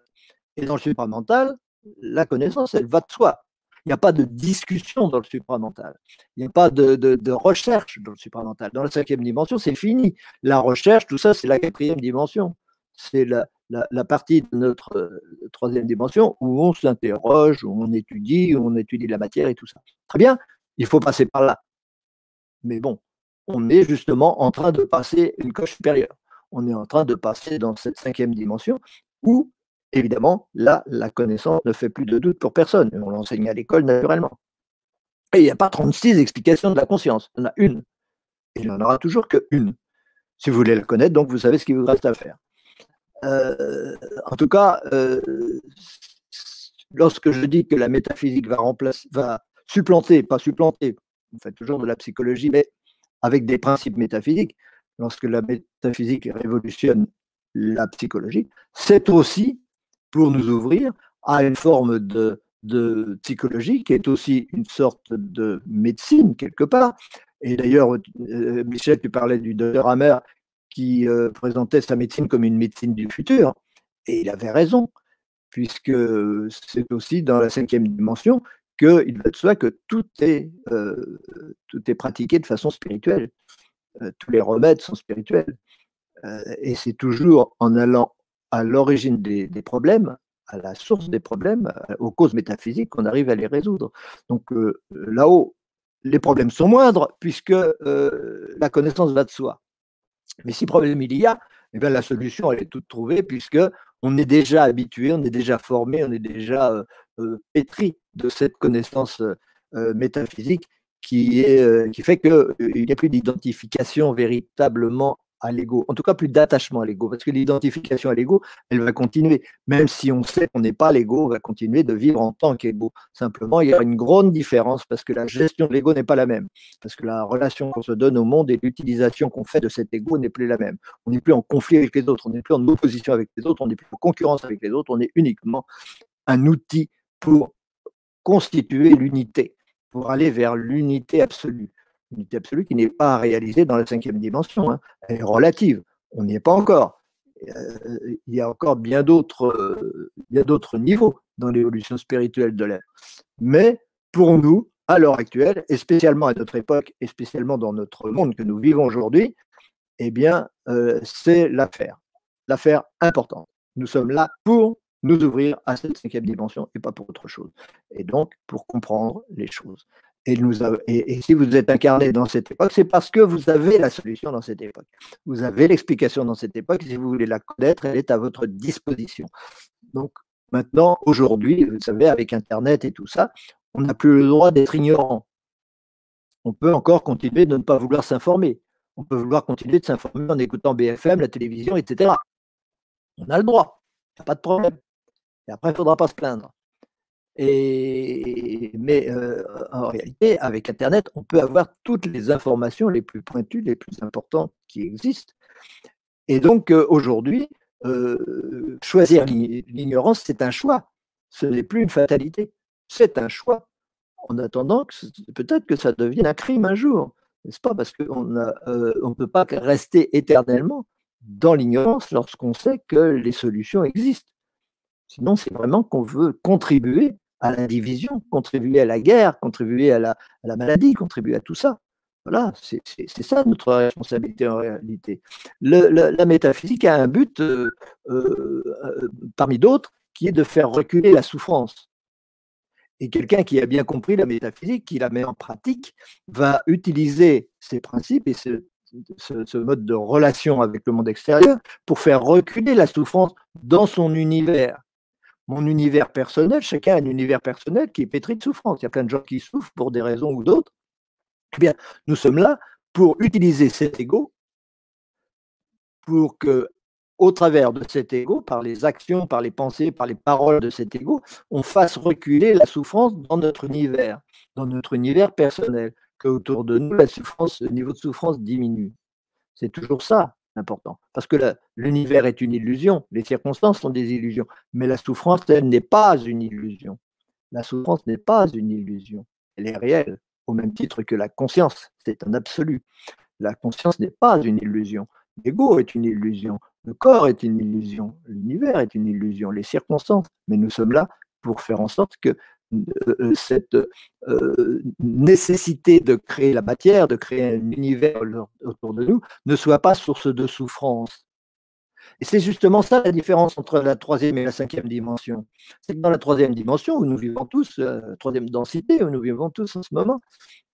Et dans le supramental, la connaissance, elle va de soi. Il n'y a pas de discussion dans le supramental. Il n'y a pas de, de, recherche dans le supramental. Dans la cinquième dimension, c'est fini. La recherche, tout ça, c'est la quatrième dimension. C'est la, partie de notre euh, troisième dimension où on s'interroge, où on étudie, où on étudie la matière et tout ça. Très bien, il faut passer par là. Mais bon, on est justement en train de passer une coche supérieure. On est en train de passer dans cette cinquième dimension où, évidemment, là, la connaissance ne fait plus de doute pour personne. On l'enseigne à l'école naturellement. Et il n'y a pas 36 explications de la conscience. Il y en a une. Et il n'y en aura toujours qu'une. Si vous voulez la connaître, donc vous savez ce qu'il vous reste à faire. Euh, en tout cas, euh, lorsque je dis que la métaphysique va, remplacer, va supplanter, pas supplanter, on fait toujours de la psychologie, mais avec des principes métaphysiques, lorsque la métaphysique révolutionne la psychologie, c'est aussi pour nous ouvrir à une forme de, de psychologie qui est aussi une sorte de médecine quelque part. Et d'ailleurs, euh, Michel, tu parlais du docteur Hammer qui euh, présentait sa médecine comme une médecine du futur. Et il avait raison, puisque c'est aussi dans la cinquième dimension qu'il va de soi que tout est, euh, tout est pratiqué de façon spirituelle. Euh, tous les remèdes sont spirituels. et c'est toujours en allant à l'origine des, des, problèmes, à la source des problèmes, aux causes métaphysiques, qu'on arrive à les résoudre. Donc là-haut, les problèmes sont moindres, puisque la connaissance va de soi. Mais si problème il y a, eh bien, la solution, elle est toute trouvée, puisque on est déjà habitué, on est déjà formé, on est déjà euh, euh, pétri de cette connaissance euh, métaphysique qui, est, qui fait qu'il n'y a plus d'identification véritablement à l'ego, en tout cas plus d'attachement à l'ego, parce que l'identification à l'ego, elle va continuer. Même si on sait qu'on n'est pas l'ego, on va continuer de vivre en tant qu'ego. Simplement, il y a une grande différence parce que la gestion de l'ego n'est pas la même, parce que la relation qu'on se donne au monde et l'utilisation qu'on fait de cet ego n'est plus la même. On n'est plus en conflit avec les autres, on n'est plus en opposition avec les autres, on n'est plus en concurrence avec les autres, on est uniquement un outil pour constituer l'unité, pour aller vers l'unité absolue unité absolue qui n'est pas réalisée dans la cinquième dimension. Hein. Elle est relative. On n'y est pas encore. Euh, il y a encore bien d'autres, euh, d'autres niveaux dans l'évolution spirituelle de l'être. Mais pour nous, à l'heure actuelle, et spécialement à notre époque, et spécialement dans notre monde que nous vivons aujourd'hui, eh bien, euh, c'est l'affaire, l'affaire importante. Nous sommes là pour nous ouvrir à cette cinquième dimension et pas pour autre chose. Et donc, pour comprendre les choses. Et, nous et, si vous êtes incarné dans cette époque, c'est parce que vous avez la solution dans cette époque. Vous avez l'explication dans cette époque. Si vous voulez la connaître, elle est à votre disposition. Donc maintenant, aujourd'hui, vous savez, avec Internet et tout ça, on n'a plus le droit d'être ignorant. On peut encore continuer de ne pas vouloir s'informer. On peut vouloir continuer de s'informer en écoutant BFM, la télévision, etc. On a le droit. Il n'y a pas de problème. Et après, il ne faudra pas se plaindre. Et, mais euh, en réalité, avec Internet, on peut avoir toutes les informations les plus pointues, les plus importantes qui existent. Et donc, euh, aujourd'hui, euh, choisir l'ignorance, c'est un choix. Ce n'est plus une fatalité. C'est un choix. En attendant, peut-être que ça devienne un crime un jour. N'est-ce pas? Parce qu'on ne peut pas rester éternellement dans l'ignorance lorsqu'on sait que les solutions existent. Sinon, c'est vraiment qu'on veut contribuer à la division, contribuer à la guerre, contribuer à la, maladie, contribuer à tout ça. Voilà, c'est ça notre responsabilité en réalité. la métaphysique a un but, euh, euh, parmi d'autres, qui est de faire reculer la souffrance. Et quelqu'un qui a bien compris la métaphysique, qui la met en pratique, va utiliser ces principes et ce mode de relation avec le monde extérieur pour faire reculer la souffrance dans son univers mon univers personnel, chacun a un univers personnel qui est pétri de souffrance. Il y a plein de gens qui souffrent pour des raisons ou d'autres. Eh bien, nous sommes là pour utiliser cet ego pour que, au travers de cet ego, par les actions, par les pensées, par les paroles de cet ego, on fasse reculer la souffrance dans notre univers, dans notre univers personnel, que autour de nous, la souffrance, le niveau de souffrance diminue. C'est toujours ça important. Parce que l'univers est une illusion, les circonstances sont des illusions, mais la souffrance, elle n'est pas une illusion. La souffrance n'est pas une illusion, elle est réelle, au même titre que la conscience, c'est un absolu. La conscience n'est pas une illusion. L'ego est une illusion, le corps est une illusion, l'univers est une illusion, les circonstances, mais nous sommes là pour faire en sorte que cette euh, nécessité de créer la matière, de créer un univers autour de nous, ne soit pas source de souffrance. Et c'est justement ça la différence entre la troisième et la cinquième dimension. C'est que dans la troisième dimension, où nous vivons tous, la euh, troisième densité, où nous vivons tous en ce moment,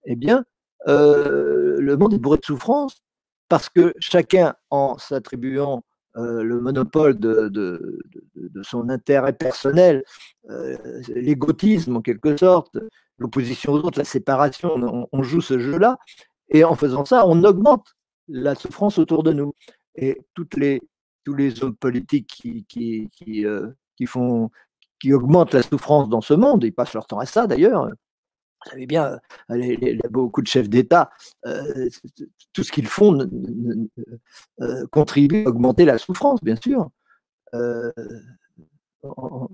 eh bien, euh, le monde est bourré de souffrance parce que chacun, en s'attribuant euh, le monopole de, de, son intérêt personnel, l'égotisme en quelque sorte, l'opposition aux autres, la séparation, on, on joue ce jeu-là, et en faisant ça, on augmente la souffrance autour de nous. Et toutes les, tous les hommes politiques qui, qui, qui, euh, qui, font, qui augmentent la souffrance dans ce monde, ils passent leur temps à ça d'ailleurs. Vous savez bien, les, beaucoup de chefs d'État, euh, tout ce qu'ils font euh, contribue à augmenter la souffrance, bien sûr. en,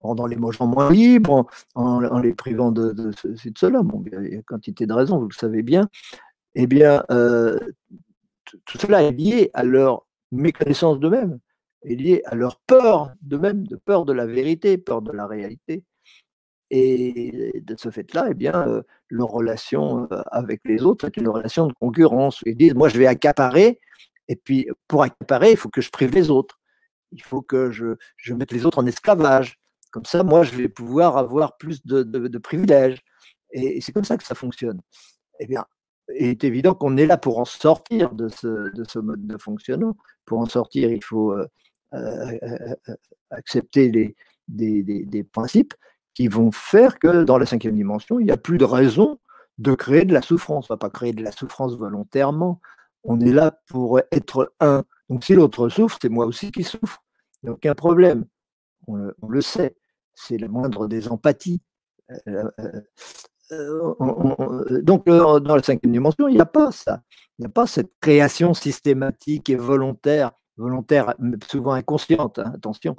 rendant les gens moins libres, en, les privant de, de, de cela. Bon, il y a quantité de raisons, vous le savez bien. Eh bien, tout cela est lié à leur méconnaissance d'eux-mêmes, est lié à leur peur d'eux-mêmes, de peur de la vérité, peur de la réalité. Et de ce fait-là, eh bien, leur relation euh, avec les autres est une relation de concurrence. Ils disent, moi, je vais accaparer, et puis pour accaparer, il faut que je prive les autres. Il faut que je, je mette les autres en esclavage. Comme ça, moi, je vais pouvoir avoir plus de, de, privilèges. Et, c'est comme ça que ça fonctionne. Eh bien, il est évident qu'on est là pour en sortir de ce, de ce, mode de fonctionnement. Pour en sortir, il faut euh, euh, accepter les, des, des, principes qui vont faire que dans la cinquième dimension, il n'y a plus de raison de créer de la souffrance. On ne va pas créer de la souffrance volontairement. On est là pour être un. Donc si l'autre souffre, c'est moi aussi qui souffre. Il n'y a aucun problème. On le, sait. C'est le moindre des empathies. Euh, euh, donc, euh, dans la cinquième dimension, il n'y a pas ça. Il n'y a pas cette création systématique et volontaire, volontaire, souvent inconsciente, hein, attention.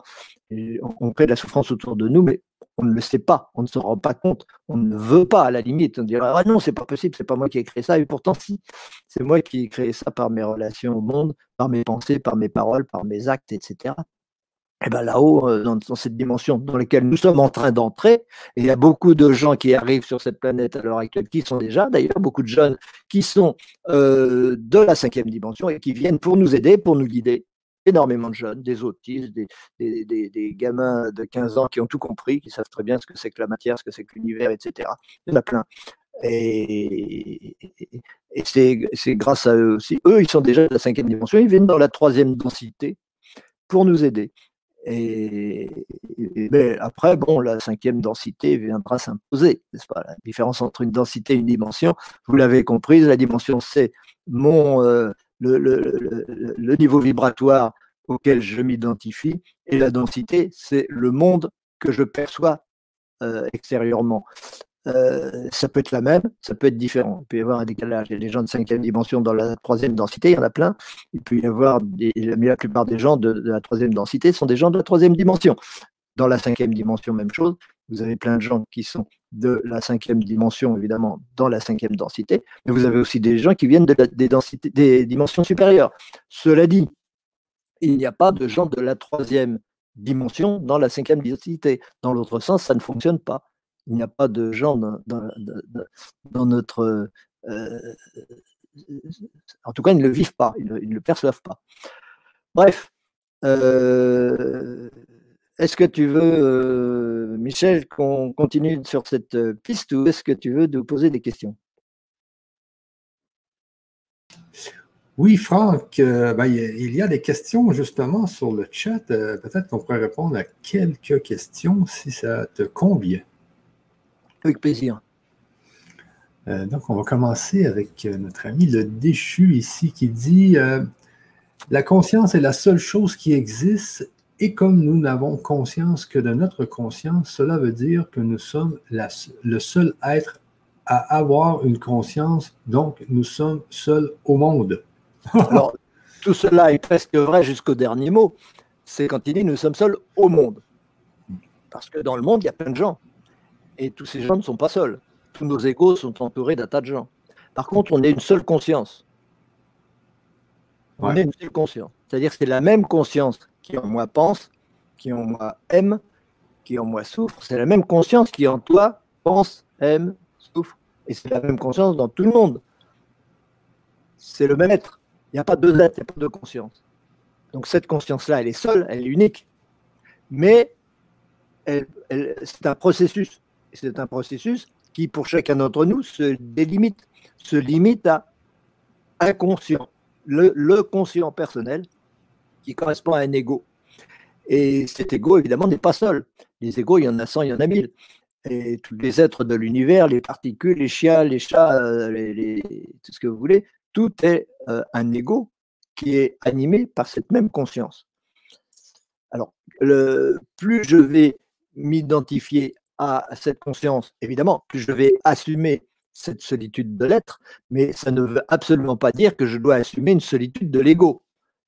on crée de la souffrance autour de nous, mais on ne le sait pas, on ne se rend pas compte, on ne veut pas, à la limite. On dirait Ah non, c'est pas possible, c'est pas moi qui ai créé ça, et pourtant, si, c'est moi qui ai créé ça par mes relations au monde, par mes pensées, par mes paroles, par mes actes, etc et eh ben là-haut, euh, dans, cette dimension dans laquelle nous sommes en train d'entrer, il y a beaucoup de gens qui arrivent sur cette planète à l'heure actuelle, qui sont déjà d'ailleurs beaucoup de jeunes qui sont euh, de la cinquième dimension et qui viennent pour nous aider, pour nous guider. Énormément de jeunes, des autistes, des, des, gamins de 15 ans qui ont tout compris, qui savent très bien ce que c'est que la matière, ce que c'est que l'univers, etc. Il y en a plein. Et, et c'est grâce à eux aussi. Eux, ils sont déjà de la cinquième dimension, ils viennent dans la troisième densité pour nous aider. Et, mais après, bon, la cinquième densité viendra s'imposer, La différence entre une densité et une dimension, vous l'avez comprise, la dimension, c'est mon euh, le, niveau vibratoire auquel je m'identifie, et la densité, c'est le monde que je perçois euh, extérieurement. Euh, ça peut être la même, ça peut être différent. Il peut y avoir un décalage. Il y a des gens de cinquième dimension dans la troisième densité, il y en a plein. Il peut y avoir, mais la plupart des gens de, la troisième densité sont des gens de la troisième dimension. Dans la cinquième dimension, même chose. Vous avez plein de gens qui sont de la cinquième dimension, évidemment, dans la cinquième densité, mais vous avez aussi des gens qui viennent de des, des dimensions supérieures. Cela dit, il n'y a pas de gens de la troisième dimension dans la cinquième densité. Dans l'autre sens, ça ne fonctionne pas il n'y a pas de gens dans, notre... Euh, en tout cas, ils ne le vivent pas, ils ne le, perçoivent pas. Bref, euh, est-ce que tu veux, euh, Michel, qu'on continue sur cette piste ou est-ce que tu veux nous poser des questions? Oui, Franck, ben, il y a des questions justement sur le chat. Peut-être qu'on pourrait répondre à quelques questions si ça te convient. Avec plaisir. Euh, donc, on va commencer avec euh, notre ami le déchu ici qui dit euh, La conscience est la seule chose qui existe et comme nous n'avons conscience que de notre conscience, cela veut dire que nous sommes le seul être à avoir une conscience, donc nous sommes seuls au monde. Alors, tout cela est presque vrai jusqu'au dernier mot. C'est quand il dit nous sommes seuls au monde. Parce que dans le monde, il y a plein de gens. Et tous ces gens ne sont pas seuls. Tous nos égaux sont entourés d'un tas de gens. Par contre, on est une seule conscience. On est une seule conscience. C'est-à-dire que c'est la même conscience qui en moi pense, qui en moi aime, qui en moi souffre. C'est la même conscience qui en toi pense, aime, souffre. Et c'est la même conscience dans tout le monde. C'est le même être. Il n'y a pas deux êtres, il n'y a pas deux consciences. Donc cette conscience-là, elle est seule, elle est unique, mais c'est un processus. C'est un processus qui, pour chacun d'entre nous, se délimite, se limite à inconscient, le, le conscient personnel qui correspond à un ego. Et cet ego, évidemment, n'est pas seul. Les égos, il y en a 100, il y en a 1000. Et tous les êtres de l'univers, les particules, les chiens, les chats, euh, tout ce que vous voulez, tout est euh, un ego qui est animé par cette même conscience. Alors, le, plus je vais m'identifier à cette conscience, évidemment, plus je vais assumer cette solitude de l'être, mais ça ne veut absolument pas dire que je dois assumer une solitude de l'ego.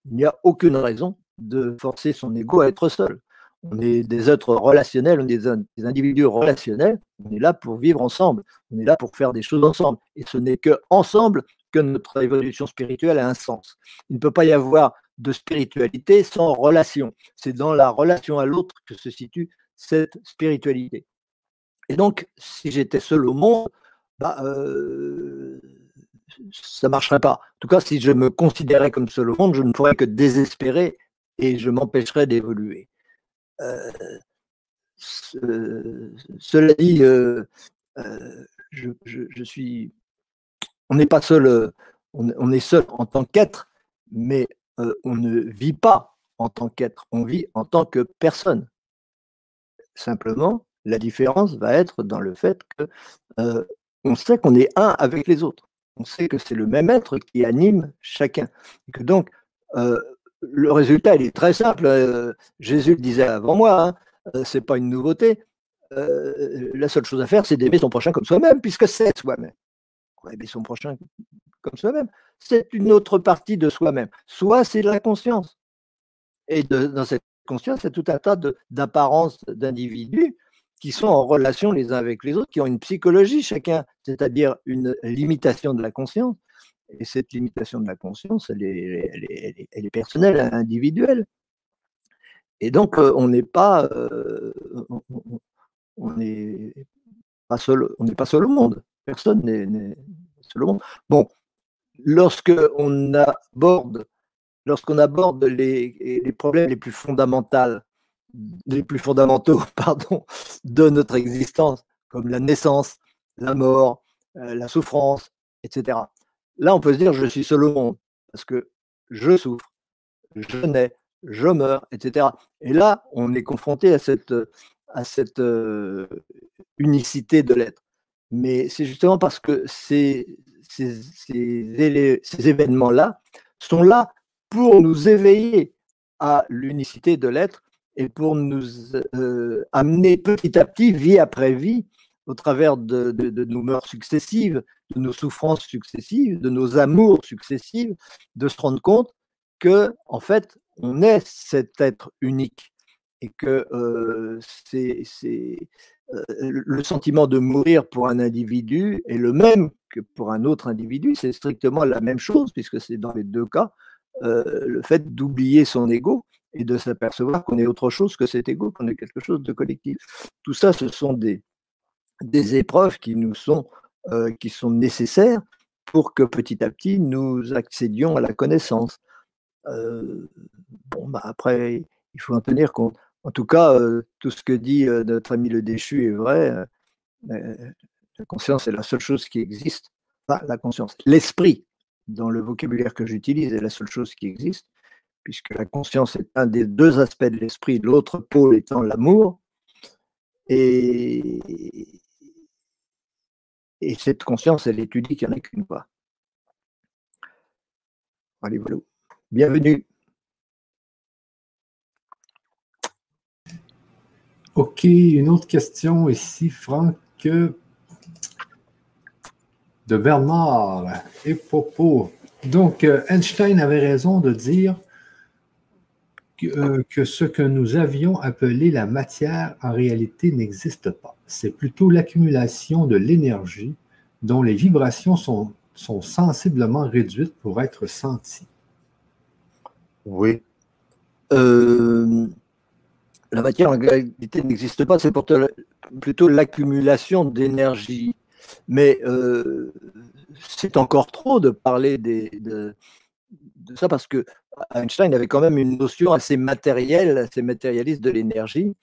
Il n'y a aucune raison de forcer son ego à être seul. On est des êtres relationnels, on est des, individus relationnels, on est là pour vivre ensemble, on est là pour faire des choses ensemble. Et ce n'est que ensemble que notre évolution spirituelle a un sens. Il ne peut pas y avoir de spiritualité sans relation. C'est dans la relation à l'autre que se situe cette spiritualité. Et donc, si j'étais seul au monde, bah, euh, ça ne marcherait pas. En tout cas, si je me considérais comme seul au monde, je ne pourrais que désespérer et je m'empêcherais d'évoluer. Euh, cela dit, euh, je, suis. On n'est pas seul, on, est seul en tant qu'être, mais on ne vit pas en tant qu'être, on vit en tant que personne. Simplement, la différence va être dans le fait que on sait qu'on est un avec les autres. On sait que c'est le même être qui anime chacun. Et que donc, le résultat, il est très simple. Euh, Jésus le disait avant moi, hein, euh, c'est pas une nouveauté. Euh, la seule chose à faire, c'est d'aimer son prochain comme soi-même, puisque c'est soi-même. Aimer son prochain comme soi-même, c'est une autre partie de soi-même. Soit c'est la conscience. Et dans cette conscience, c'est tout un tas d'apparences d'individus qui sont en relation les uns avec les autres, qui ont une psychologie chacun, c'est-à-dire une limitation de la conscience, et cette limitation de la conscience, elle est, elle est, personnelle, individuelle. Et donc, euh, on n'est pas, euh, pas seul, on n'est pas seul au monde. Personne n'est seul au monde. Bon, lorsque on aborde, lorsqu'on aborde les, problèmes les plus fondamentaux, les plus fondamentaux, pardon, de notre existence, comme la naissance, la mort, euh, la souffrance, etc. Là, on peut se dire, je suis seul au monde, parce que je souffre, je nais, je meurs, etc. Et là, on est confronté à cette, euh, unicité de l'être. Mais c'est justement parce que ces, événements-là sont là pour nous éveiller à l'unicité de l'être et pour nous euh, amener petit à petit, vie après vie, au travers de, nos mœurs successives, de nos souffrances successives, de nos amours successives, de se rendre compte que, en fait, on est cet être unique et que euh, c'est, euh, le sentiment de mourir pour un individu est le même que pour un autre individu, c'est strictement la même chose, puisque c'est dans les deux cas le fait d'oublier son ego et de s'apercevoir qu'on est autre chose que cet ego, qu'on est quelque chose de collectif. Tout ça, ce sont des, des épreuves qui nous sont, euh, qui sont nécessaires pour que petit à petit nous accédions à la connaissance. Euh, bon, bah après, il faut en tenir compte. En tout cas, euh, tout ce que dit notre ami le déchu est vrai. la conscience est la seule chose qui existe. Pas la conscience, l'esprit, dans le vocabulaire que j'utilise, est la seule chose qui existe, puisque la conscience est un des deux aspects de l'esprit, l'autre pôle étant l'amour. Et, et cette conscience, elle étudie qu'il n'y en a qu'une fois. Allez, voilà. Bienvenue. OK, une autre question ici, Franck, de Bernard et Popo. Donc, euh, Einstein avait raison de dire euh, que, ce que nous avions appelé la matière en réalité n'existe pas. C'est plutôt l'accumulation de l'énergie dont les vibrations sont, sensiblement réduites pour être senties. Oui. Euh, la matière en réalité n'existe pas, c'est plutôt l'accumulation d'énergie. Mais euh, c'est encore trop de parler des, ça parce que Einstein avait quand même une notion assez matérielle, assez matérialiste de l'énergie.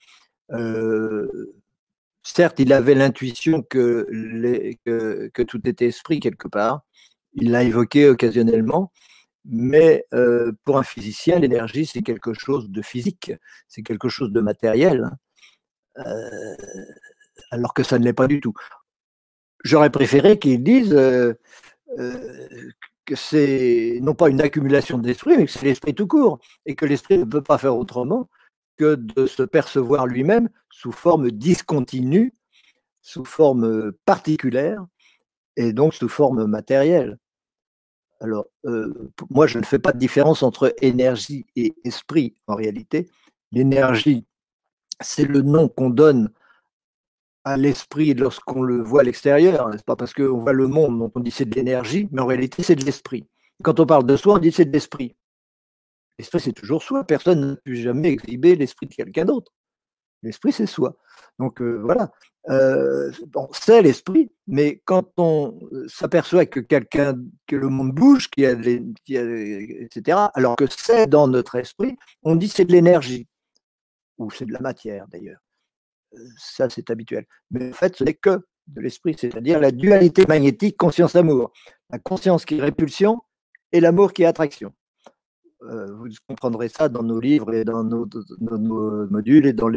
certes, il avait l'intuition que, tout était esprit quelque part. Il l'a évoqué occasionnellement. Mais pour un physicien, l'énergie, c'est quelque chose de physique, c'est quelque chose de matériel, alors que ça ne l'est pas du tout. J'aurais préféré qu'ils disent que c'est non pas une accumulation d'esprit, mais que c'est l'esprit tout court, et que l'esprit ne peut pas faire autrement que de se percevoir lui-même sous forme discontinue, sous forme particulière, et donc sous forme matérielle. Alors, moi, je ne fais pas de différence entre énergie et esprit en réalité. L'énergie, c'est le nom qu'on donne l'esprit lorsqu'on le voit à l'extérieur. n'est pas? Parce qu'on voit le monde, donc on dit c'est de l'énergie, mais en réalité c'est de l'esprit. Quand on parle de soi, on dit c'est de l'esprit. L'esprit, c'est toujours soi. Personne n'a pu jamais exhiber l'esprit de quelqu'un d'autre. L'esprit, c'est soi. Donc voilà. c'est l'esprit, mais quand on s'aperçoit que quelqu'un, que le monde bouge, qu'il y a, etc., alors que c'est dans notre esprit, on dit c'est de l'énergie, ou c'est de la matière d'ailleurs. Ça, c'est habituel. Mais en fait, ce n'est que de l'esprit, c'est-à-dire la dualité magnétique conscience-amour. La conscience qui est répulsion et l'amour qui est attraction. vous comprendrez ça dans nos livres et dans nos, modules et dans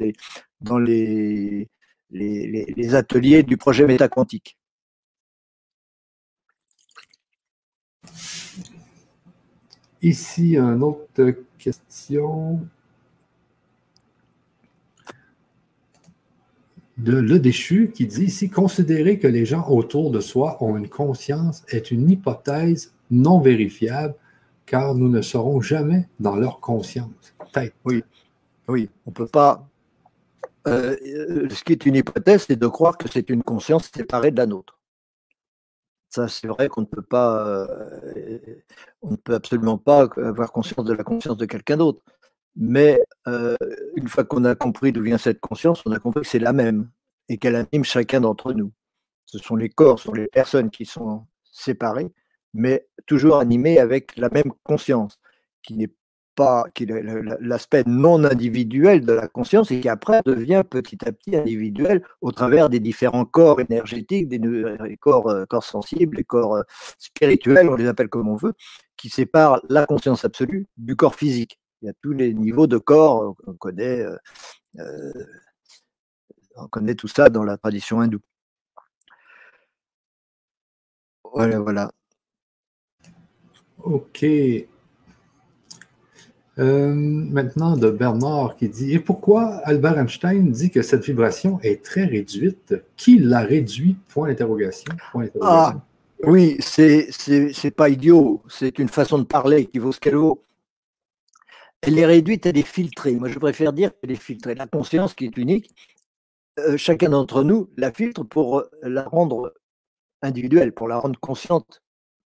les, ateliers du projet métaquantique. Ici, une autre question. De Le Déchu qui dit ici considérer que les gens autour de soi ont une conscience est une hypothèse non vérifiable car nous ne serons jamais dans leur conscience. Oui, oui, on peut pas euh, ce qui est une hypothèse, c'est de croire que c'est une conscience séparée de la nôtre. Ça, c'est vrai qu'on ne peut pas, euh, on ne peut absolument pas avoir conscience de la conscience de quelqu'un d'autre. Mais une fois qu'on a compris d'où vient cette conscience, on a compris que c'est la même et qu'elle anime chacun d'entre nous. Ce sont les corps, ce sont les personnes qui sont séparées, mais toujours animées avec la même conscience, qui n'est qui l'aspect non individuel de la conscience et qui après devient petit à petit individuel au travers des différents corps énergétiques, des, corps, euh, corps sensibles, les corps euh, spirituels, on les appelle comme on veut, qui séparent la conscience absolue du corps physique. Il y a tous les niveaux de corps, on connaît, euh, on connaît tout ça dans la tradition hindoue. Voilà, voilà. Ok. Euh, maintenant, de Bernard qui dit Et pourquoi Albert Einstein dit que cette vibration est très réduite? Qui l'a réduit? Point d'interrogation. Ah, oui, c'est pas idiot. C'est une façon de parler qui vaut ce qu'elle vaut. Elle est réduite, elle est filtrée. Moi, je préfère dire qu'elle est filtrée. La conscience qui est unique, euh, chacun d'entre nous la filtre pour la rendre individuelle, pour la rendre consciente.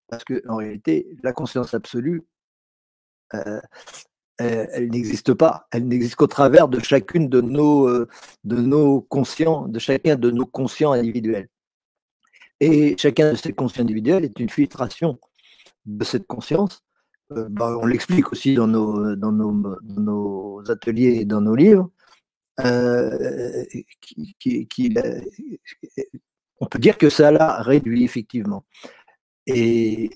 Parce qu'en réalité, la conscience absolue, euh, elle, n'existe pas. Elle n'existe qu'au travers de chacune de nos, euh, de nos conscients, de chacun de nos conscients individuels. Et chacun de ces conscients individuels est une filtration de cette conscience. Euh, bah, on l'explique aussi dans nos, ateliers et dans nos livres. Euh, on peut dire que ça l'a réduit effectivement. Et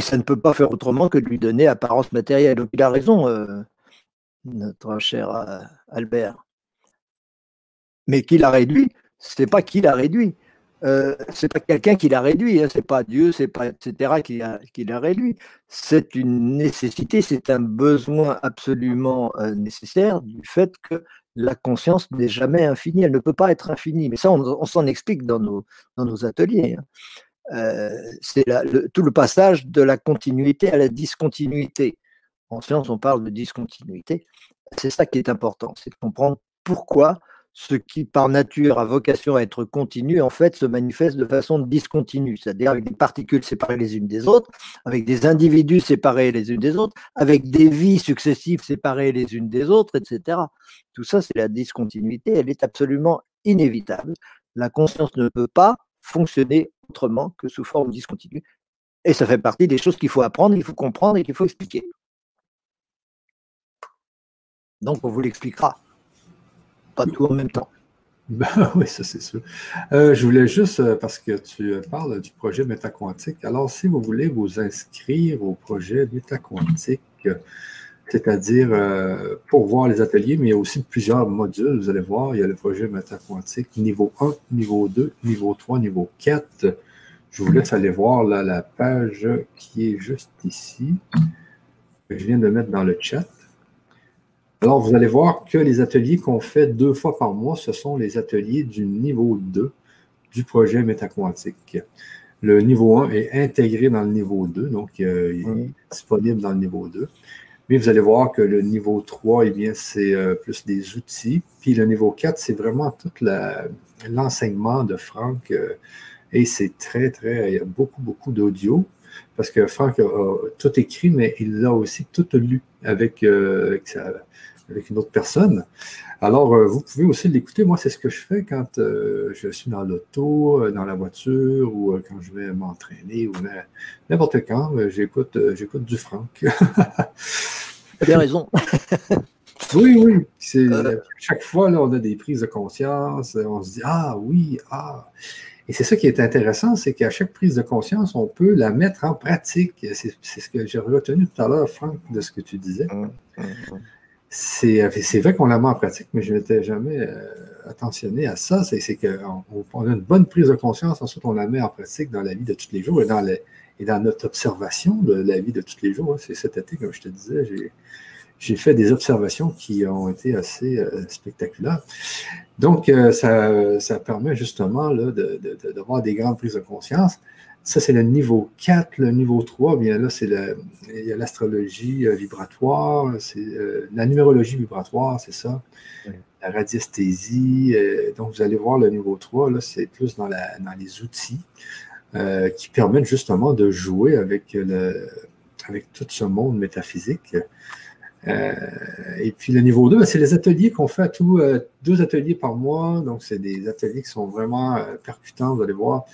ça ne peut pas faire autrement que de lui donner apparence matérielle. Donc il a raison, euh, notre cher euh, Albert. Mais qui l'a réduit, ce n'est pas qui l'a réduit. Euh, c'est pas quelqu'un qui l'a réduit, hein, c'est pas Dieu, c'est pas etc. qui l'a réduit. C'est une nécessité, c'est un besoin absolument euh, nécessaire du fait que la conscience n'est jamais infinie, elle ne peut pas être infinie. Mais ça, on, s'en explique dans nos, dans nos ateliers. Hein. Euh, c'est tout le passage de la continuité à la discontinuité. En science, on parle de discontinuité. C'est ça qui est important, c'est de comprendre pourquoi ce qui par nature a vocation à être continu, en fait, se manifeste de façon discontinue, c'est-à-dire avec des particules séparées les unes des autres, avec des individus séparés les unes des autres, avec des vies successives séparées les unes des autres, etc. Tout ça, c'est la discontinuité, elle est absolument inévitable. La conscience ne peut pas fonctionner autrement que sous forme discontinue. Et ça fait partie des choses qu'il faut apprendre, il faut comprendre et qu'il faut expliquer. Donc, on vous l'expliquera. Pas tout en même temps. Ben, oui, ça c'est sûr. Euh, je voulais juste, euh, parce que tu euh, parles du projet Métaquantique, alors si vous voulez vous inscrire au projet Métaquantique, c'est-à-dire pour voir les ateliers, mais il y a aussi plusieurs modules, vous allez voir, il y a le projet Métaquantique niveau 1, niveau 2, niveau 3, niveau 4. Je vous laisse aller voir la page qui est juste ici, que je viens de mettre dans le chat. Alors, vous allez voir que les ateliers qu'on fait deux fois par mois, ce sont les ateliers du niveau 2 du projet Métaquantique. Le niveau 1 est intégré dans le niveau 2, donc euh, il est disponible dans le niveau 2. Mais vous allez voir que le niveau 3, eh bien, c'est euh, plus des outils. Puis le niveau 4, c'est vraiment tout l'enseignement de Franck. Euh, et c'est très, très, il y a beaucoup, beaucoup d'audio. Parce que Franck a, tout écrit, mais il l'a aussi tout lu avec, avec sa, avec une autre personne. Alors, euh, vous pouvez aussi l'écouter. Moi, c'est ce que je fais quand euh, je suis dans l'auto, euh, dans la voiture ou quand je vais m'entraîner ou n'importe quand. j'écoute, j'écoute du Franck. tu as bien raison. oui, oui. chaque fois, là, on a des prises de conscience. On se dit Ah oui, ah. Et c'est ça qui est intéressant, c'est qu'à chaque prise de conscience, on peut la mettre en pratique. C'est, ce que j'ai retenu tout à l'heure, Franck, de ce que tu disais. Hum, hum, hum. Euh, c'est vrai qu'on la met en pratique, mais je n'étais jamais euh, attentionné à ça. C'est qu'on on a une bonne prise de conscience, ensuite on la met en pratique dans la vie de tous les jours et dans, et dans notre observation de la vie de tous les jours. C'est cet été, comme je te disais, j'ai fait des observations qui ont été assez euh, spectaculaires. Donc, ça, ça, permet justement là, de, de, des grandes prises de conscience. Ça, c'est le niveau 4. Le niveau 3, bien là, c'est il y a l'astrologie euh, vibratoire, c'est euh, la numérologie vibratoire, c'est ça. La radiesthésie. Euh, donc, vous allez voir le niveau 3, là, c'est plus dans, la, dans les outils qui permettent justement de jouer avec, le, avec tout ce monde métaphysique. Et puis le niveau 2, ben, c'est les ateliers qu'on fait à tout, deux ateliers par mois. Donc, c'est des ateliers qui sont vraiment percutants, vous allez voir.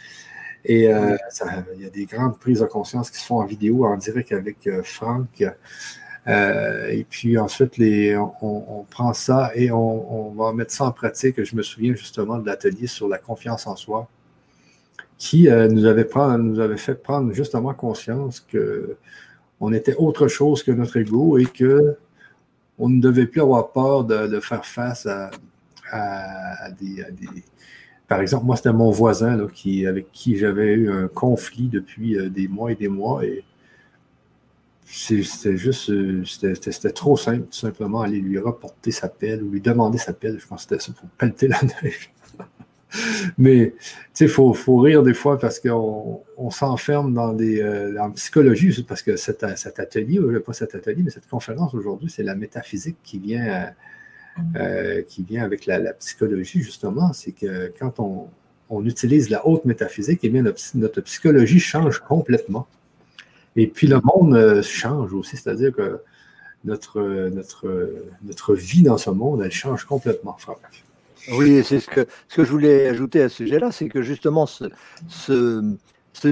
Et euh, il y a des grandes prises de conscience qui se font en vidéo, en direct avec euh, Franck. Euh, et puis ensuite, les, on, prend ça et on, va mettre ça en pratique. Je me souviens justement de l'atelier sur la confiance en soi qui nous, avait nous avait fait prendre justement conscience qu'on était autre chose que notre ego et que on ne devait plus avoir peur de, faire face à des, par exemple, moi, c'était mon voisin qui, avec qui j'avais eu un conflit depuis euh, des mois et des mois. Et c'était juste, euh, c'était trop simple, tout simplement, aller lui rapporter sa pelle ou lui demander sa pelle. Je pense que c'était ça pour pelleter la neige. Mais, tu sais, il faut, rire des fois parce qu'on s'enferme dans des, euh, en psychologie, parce que cet, cet atelier, pas cet atelier, mais cette conférence aujourd'hui, c'est la métaphysique qui vient euh, qui vient avec la, psychologie, justement, c'est que quand on, utilise la haute métaphysique, eh bien, notre, psychologie change complètement. Et puis le monde euh, change aussi, c'est-à-dire que notre, notre, notre vie dans ce monde, elle change complètement, Franck. Oui, c'est ce que, je voulais ajouter à ce sujet-là, c'est que justement ce,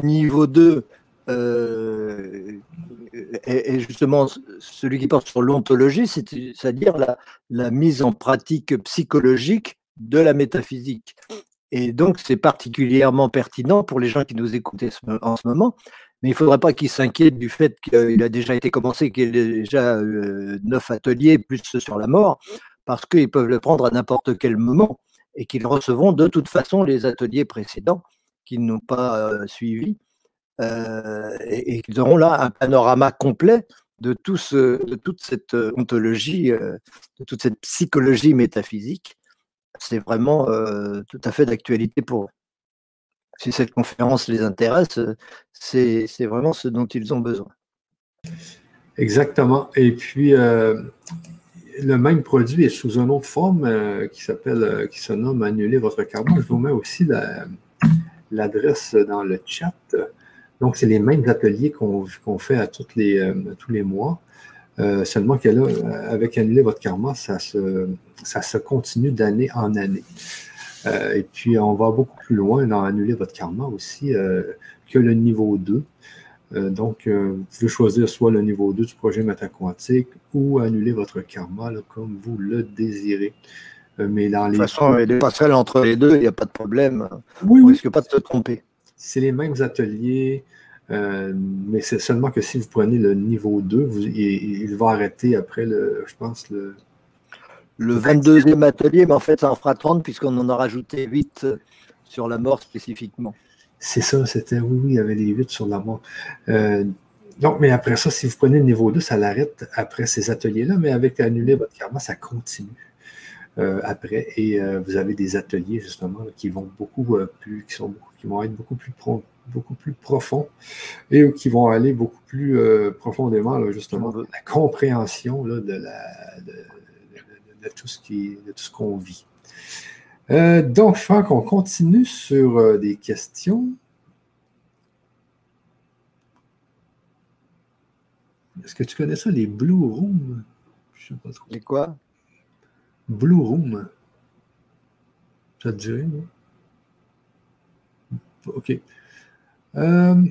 niveau 2 euh, est, justement celui qui porte sur l'ontologie, c'est-à-dire la, la, mise en pratique psychologique de la métaphysique. Et donc, c'est particulièrement pertinent pour les gens qui nous écoutent en ce moment. Mais il ne faudrait pas qu'ils s'inquiètent du fait qu'il a déjà été commencé, qu'il y a déjà euh, neuf ateliers, plus sur la mort, parce qu'ils peuvent le prendre à n'importe quel moment et qu'ils recevront de toute façon les ateliers précédents qu'ils n'ont pas euh, suivis euh, et, qu'ils auront là un panorama complet de, tout ce, toute cette euh, ontologie, de toute cette psychologie métaphysique. C'est vraiment tout à fait d'actualité pour eux. Si cette conférence les intéresse, c'est vraiment ce dont ils ont besoin. Exactement. Et puis, le même produit est sous une autre forme qui s'appelle, qui se nomme Annuler votre karma. Je vous mets aussi l'adresse dans le chat. Donc, c'est les mêmes ateliers qu'on fait à, les, euh, tous les mois. Euh, seulement que là, euh, avec Annuler votre karma, ça se, ça se continue d'année en année. et puis, on va beaucoup plus loin dans Annuler votre karma aussi que le niveau 2. Donc, vous pouvez choisir soit le niveau 2 du projet métaquantique ou annuler votre karma comme vous le désirez. mais dans les... De toute façon, il pas seul entre les deux, il n'y a pas de problème. Oui, On oui. risque pas de se tromper. C'est les mêmes ateliers, mais c'est seulement que si vous prenez le niveau 2, il, va arrêter après, le, je pense, le, le 22e atelier, mais en fait, ça en fera 30 puisqu'on en a rajouté 8 sur la mort spécifiquement. C'est ça, c'était, oui, oui, il y avait les 8 sur la mort. Euh, donc, mais après ça, si vous prenez le niveau 2, ça l'arrête après ces ateliers-là, mais avec annuler votre karma, ça continue euh, après. Et euh, vous avez des ateliers, justement, qui vont beaucoup plus, qui, sont, qui vont être beaucoup plus, beaucoup plus profonds et qui vont aller beaucoup plus profondément, justement, dans la compréhension de la de tout ce qui, de tout ce qu'on vit. Euh, donc, Franck, on continue sur euh, des questions. Est-ce que tu connais ça, les Blue Rooms? Je sais pas trop. Les quoi? Blue Room. Ça te dirait, non? OK. Euh,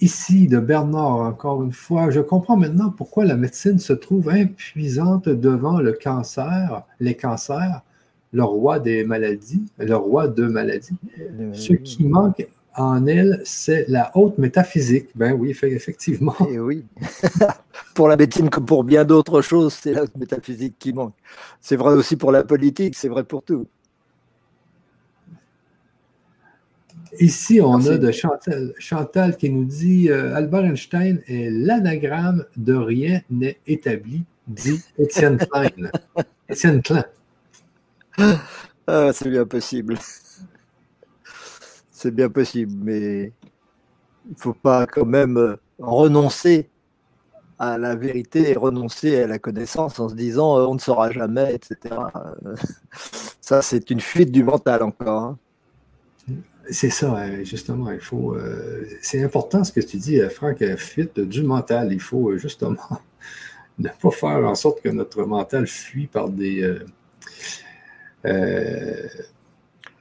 Ici, de Bernard, encore une fois, je comprends maintenant pourquoi la médecine se trouve impuissante devant le cancer, les cancers, le roi des maladies, le roi de maladies. Ce qui manque en elle, c'est la haute métaphysique. Ben oui, effectivement. Et eh oui. pour la médecine comme pour bien d'autres choses, c'est la haute métaphysique qui manque. C'est vrai aussi pour la politique, c'est vrai pour tout. Ici, on a de Chantal, Chantal, qui nous dit euh, Albert Einstein est l'anagramme de rien n'est établi, dit Étienne Klein. Étienne Klein. Ah, c'est bien possible. C'est bien possible, mais il ne faut pas quand même euh, renoncer à la vérité et renoncer à la connaissance en se disant euh, on ne saura jamais, etc. Ça, c'est une fuite du mental encore. Hein. C'est ça, justement. Il faut. Euh, c'est important ce que tu dis, Franck, fuite du mental. Il faut justement ne pas faire en sorte que notre mental fuit par des.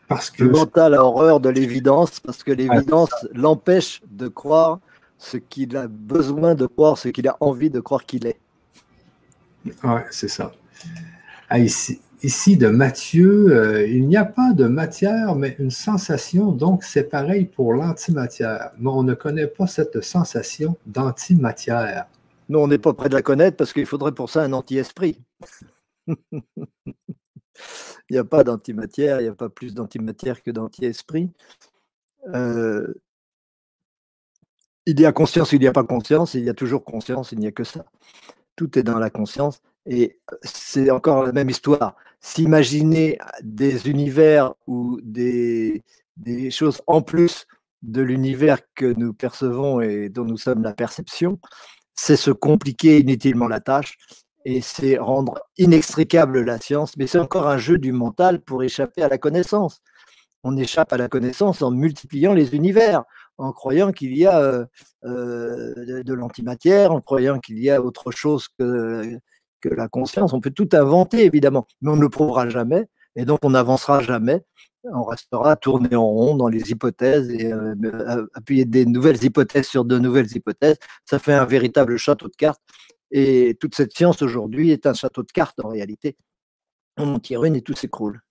Parce que. Le mental a horreur de l'évidence, parce que l'évidence l'empêche de croire ce qu'il a besoin de croire, ce qu'il a envie de croire qu'il est. Oui, c'est ça. Ah, ici, ici de Mathieu, euh, il n'y a pas de matière, mais une sensation, donc c'est pareil pour l'antimatière. Mais on ne connaît pas cette sensation d'antimatière. Non, on n'est pas prêt de la connaître parce qu'il faudrait pour ça un anti-esprit. il n'y a pas d'antimatière, il n'y a pas plus d'antimatière que d'anti-esprit. Euh, il y a conscience, il n'y a pas conscience, il y a toujours conscience, il n'y a que ça. Tout est dans la conscience. Et c'est encore la même histoire s'imaginer des univers ou des, des choses en plus de l'univers que nous percevons et dont nous sommes la perception, c'est se compliquer inutilement la tâche et c'est rendre inextricable la science, mais c'est encore un jeu du mental pour échapper à la connaissance. On échappe à la connaissance en multipliant les univers, en croyant qu'il y a euh, euh, de l'antimatière, en croyant qu'il y a autre chose que, que la conscience. On peut tout inventer, évidemment, mais on ne le prouvera jamais, et donc on n'avancera jamais. On restera tourné en rond dans les hypothèses et euh, appuyer des nouvelles hypothèses sur de nouvelles hypothèses. Ça fait un véritable château de cartes. Et toute cette science aujourd'hui est un château de cartes en réalité. On tire une et tout s'écroule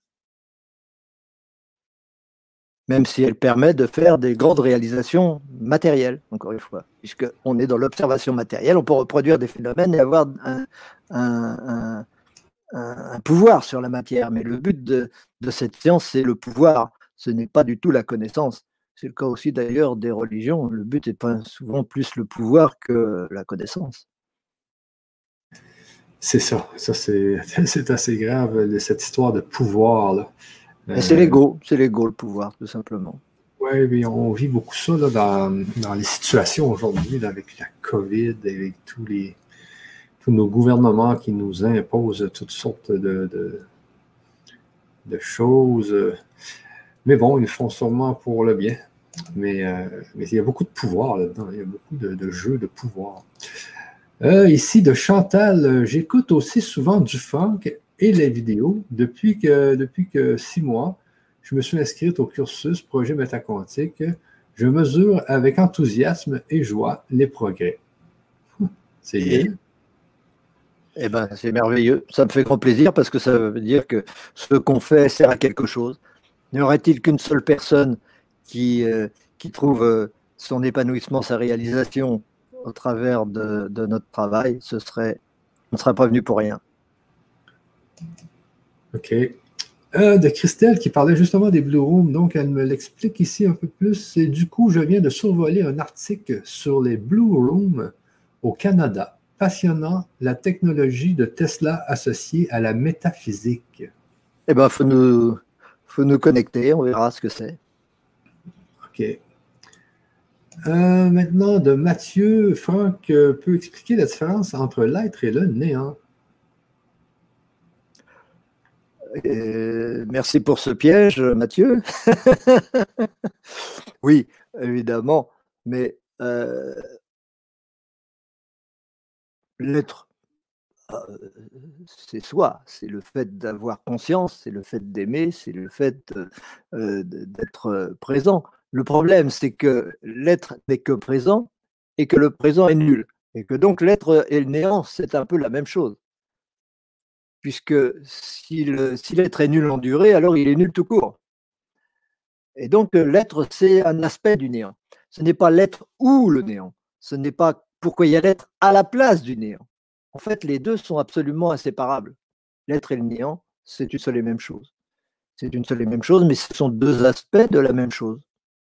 même si elle permet de faire des grandes réalisations matérielles, encore une fois, puisqu'on est dans l'observation matérielle, on peut reproduire des phénomènes et avoir un, pouvoir sur la matière. Mais le but de, cette science, c'est le pouvoir, ce n'est pas du tout la connaissance. C'est le cas aussi d'ailleurs des religions. Le but est pas souvent plus le pouvoir que la connaissance. C'est ça, ça c'est assez grave, cette histoire de pouvoir. Là c'est euh, l'ego, c'est l'ego le pouvoir, tout simplement. Oui, mais on vit beaucoup ça dans, les situations aujourd'hui, avec la COVID, avec tous les tous nos gouvernements qui nous imposent toutes sortes de, de, choses. Mais bon, ils font sûrement pour le bien. Mais, euh, mais il y a beaucoup de pouvoir là-dedans, il y a beaucoup de, jeux de pouvoir. Euh, ici, de Chantal, j'écoute aussi souvent du funk et les vidéos. Depuis que, depuis que six mois, je me suis inscrite au cursus projet métaquantique. Je mesure avec enthousiasme et joie les progrès. C'est bien. Eh ben, c'est merveilleux. Ça me fait grand plaisir parce que ça veut dire que ce qu'on fait sert à quelque chose. N'y aurait-il qu'une seule personne qui, euh, qui trouve euh, son épanouissement, sa réalisation au travers de, notre travail, ce serait, on ne serait pas venu pour rien. OK. Euh, de Christelle qui parlait justement des Blue Rooms, donc elle me l'explique ici un peu plus. Et du coup, je viens de survoler un article sur les Blue Rooms au Canada passionnant la technologie de Tesla associée à la métaphysique. Eh bien, il faut nous, faut nous connecter, on verra ce que c'est. OK. Euh, maintenant, de Mathieu, Franck euh, peut expliquer la différence entre l'être et le néant. Euh, merci pour ce piège, Mathieu. oui, évidemment, mais l'être, c'est soi, c'est le fait d'avoir conscience, c'est le fait d'aimer, c'est le fait d'être présent. Le problème, c'est que l'être n'est que présent et que le présent est nul. Et que donc l'être et le néant, c'est un peu la même chose. Puisque si l'être est nul en durée, alors il est nul tout court. Et donc l'être, c'est un aspect du néant. Ce n'est pas l'être ou le néant. Ce n'est pas pourquoi il y a l'être à la place du néant. En fait, les deux sont absolument inséparables. L'être et le néant, c'est une seule et même chose. C'est une seule et même chose, mais ce sont deux aspects de la même chose.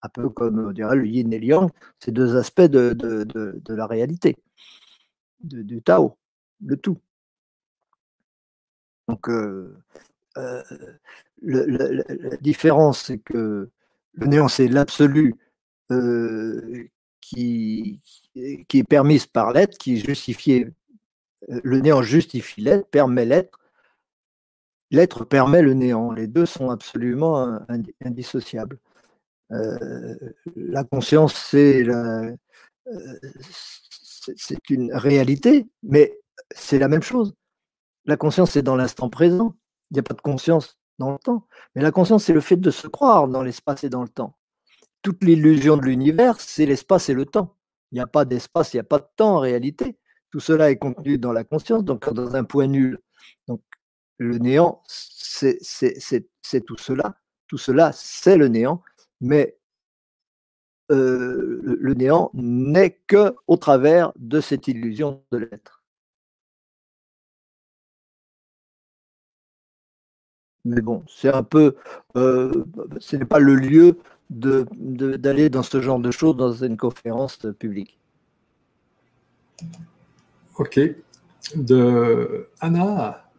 Un peu comme on dirait le yin et le yang, c'est deux aspects de, de, la réalité, du Tao, le tout. Donc, euh, euh, la différence, c'est que le néant, c'est l'absolu euh, qui, qui est permise par l'être, qui est justifiée. Euh, le néant justifie l'être, permet l'être. L'être permet le néant. Les deux sont absolument indissociables. Euh, la conscience, c'est euh, c'est une réalité, mais c'est la même chose. La conscience, c'est dans l'instant présent. Il n'y a pas de conscience dans le temps. Mais la conscience, c'est le fait de se croire dans l'espace et dans le temps. Toute l'illusion de l'univers, c'est l'espace et le temps. Il n'y a pas d'espace, il n'y a pas de temps en réalité. Tout cela est contenu dans la conscience, donc dans un point nul. Donc le néant, c'est tout cela. Tout cela, c'est le néant, mais euh, le néant n'est que au travers de cette illusion de l'être. Mais bon, c'est un peu, euh, ce n'est pas le lieu d'aller dans ce genre de choses dans une conférence publique. OK. De Anna,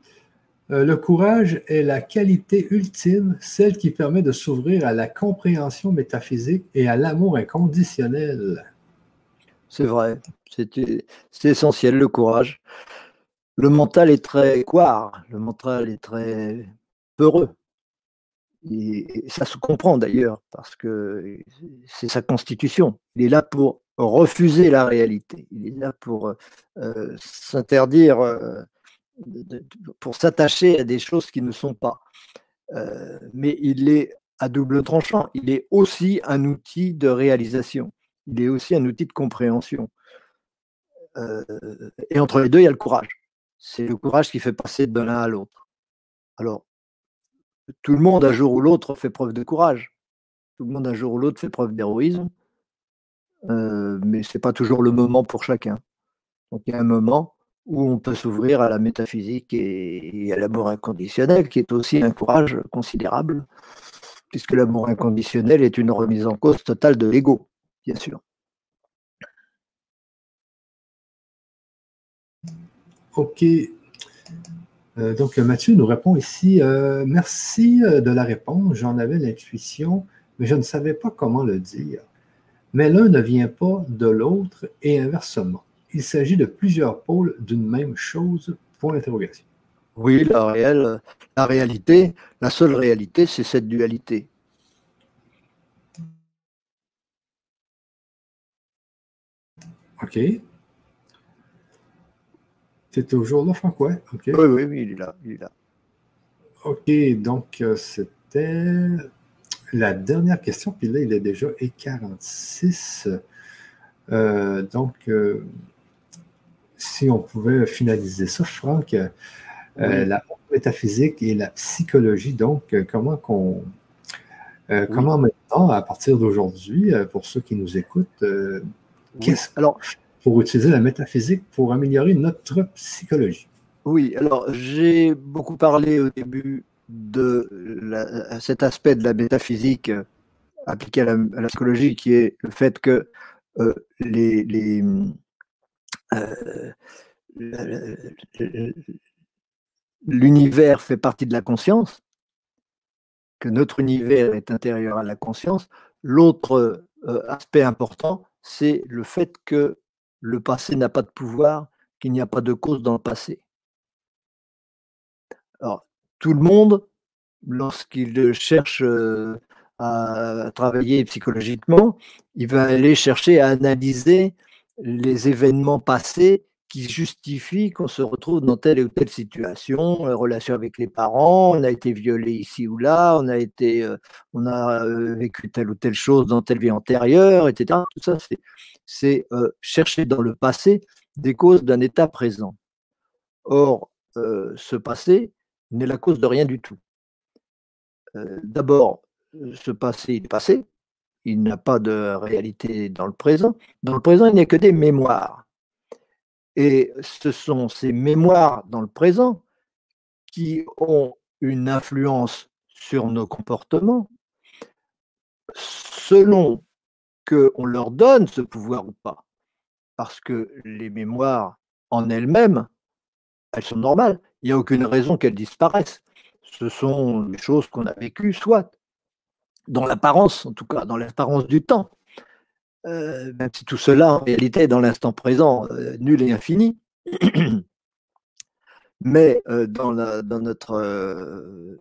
euh, le courage est la qualité ultime, celle qui permet de s'ouvrir à la compréhension métaphysique et à l'amour inconditionnel. C'est vrai, c'est essentiel le courage. Le mental est très quoi le mental est très peureux. Et ça se comprend d'ailleurs, parce que c'est sa constitution. Il est là pour refuser la réalité. Il est là pour euh, s'interdire, euh, pour s'attacher à des choses qui ne sont pas. Euh, mais il est à double tranchant. Il est aussi un outil de réalisation. Il est aussi un outil de compréhension. et entre les deux, il y a le courage. C'est le courage qui fait passer de l'un à l'autre. Alors, tout le monde, un jour ou l'autre, fait preuve de courage. Tout le monde, un jour ou l'autre, fait preuve d'héroïsme. Euh, mais ce n'est pas toujours le moment pour chacun. Donc il y a un moment où on peut s'ouvrir à la métaphysique et, à l'amour inconditionnel, qui est aussi un courage considérable, puisque l'amour inconditionnel est une remise en cause totale de l'ego, bien sûr. Ok. Euh, donc Mathieu nous répond ici, euh, merci de la réponse, j'en avais l'intuition, mais je ne savais pas comment le dire mais l'un ne vient pas de l'autre et inversement. Il s'agit de plusieurs pôles d'une même chose, point d'interrogation. Oui, la, réelle, la réalité, la seule réalité, c'est cette dualité. OK. C'est toujours là, Franck, ouais. Oui, oui, oui, il est là, il est là. OK, donc euh, c'était la dernière question, puis là, il est déjà E46. Euh, donc, euh, si on pouvait finaliser ça, Franck, euh, la métaphysique et la psychologie, donc, comment qu'on. Comment maintenant, à partir d'aujourd'hui, pour ceux qui nous écoutent, qu'est-ce alors pour utiliser la métaphysique pour améliorer notre psychologie? Oui, alors j'ai beaucoup parlé au début de cet aspect de la métaphysique appliqué à la, psychologie, qui est le fait que euh, les, euh, l'univers fait partie de la conscience, que notre univers est intérieur à la conscience. L'autre euh, aspect important, c'est le fait que le passé n'a pas de pouvoir, qu'il n'y a pas de cause dans le passé. Alors, tout le monde, lorsqu'il cherche à travailler psychologiquement, il va aller chercher à analyser les événements passés qui justifient qu'on se retrouve dans telle ou telle situation, relation avec les parents, on a été violé ici ou là, on a on a vécu telle ou telle chose dans telle vie antérieure, etc. Tout ça, c'est chercher dans le passé des causes d'un état présent. Or, ce passé n'est la cause de rien du tout. D'abord, ce passé est passé, il n'a pas de réalité dans le présent. Dans le présent, il n'y a que des mémoires. Et ce sont ces mémoires dans le présent qui ont une influence sur nos comportements selon qu'on leur donne ce pouvoir ou pas. Parce que les mémoires en elles-mêmes, elles sont normales. Il n'y a aucune raison qu'elles disparaissent. Ce sont des choses qu'on a vécues, soit dans l'apparence, en tout cas, dans l'apparence du temps. Euh, même si tout cela, en réalité, dans l'instant présent, euh, nul et infini. Mais euh, dans, notre.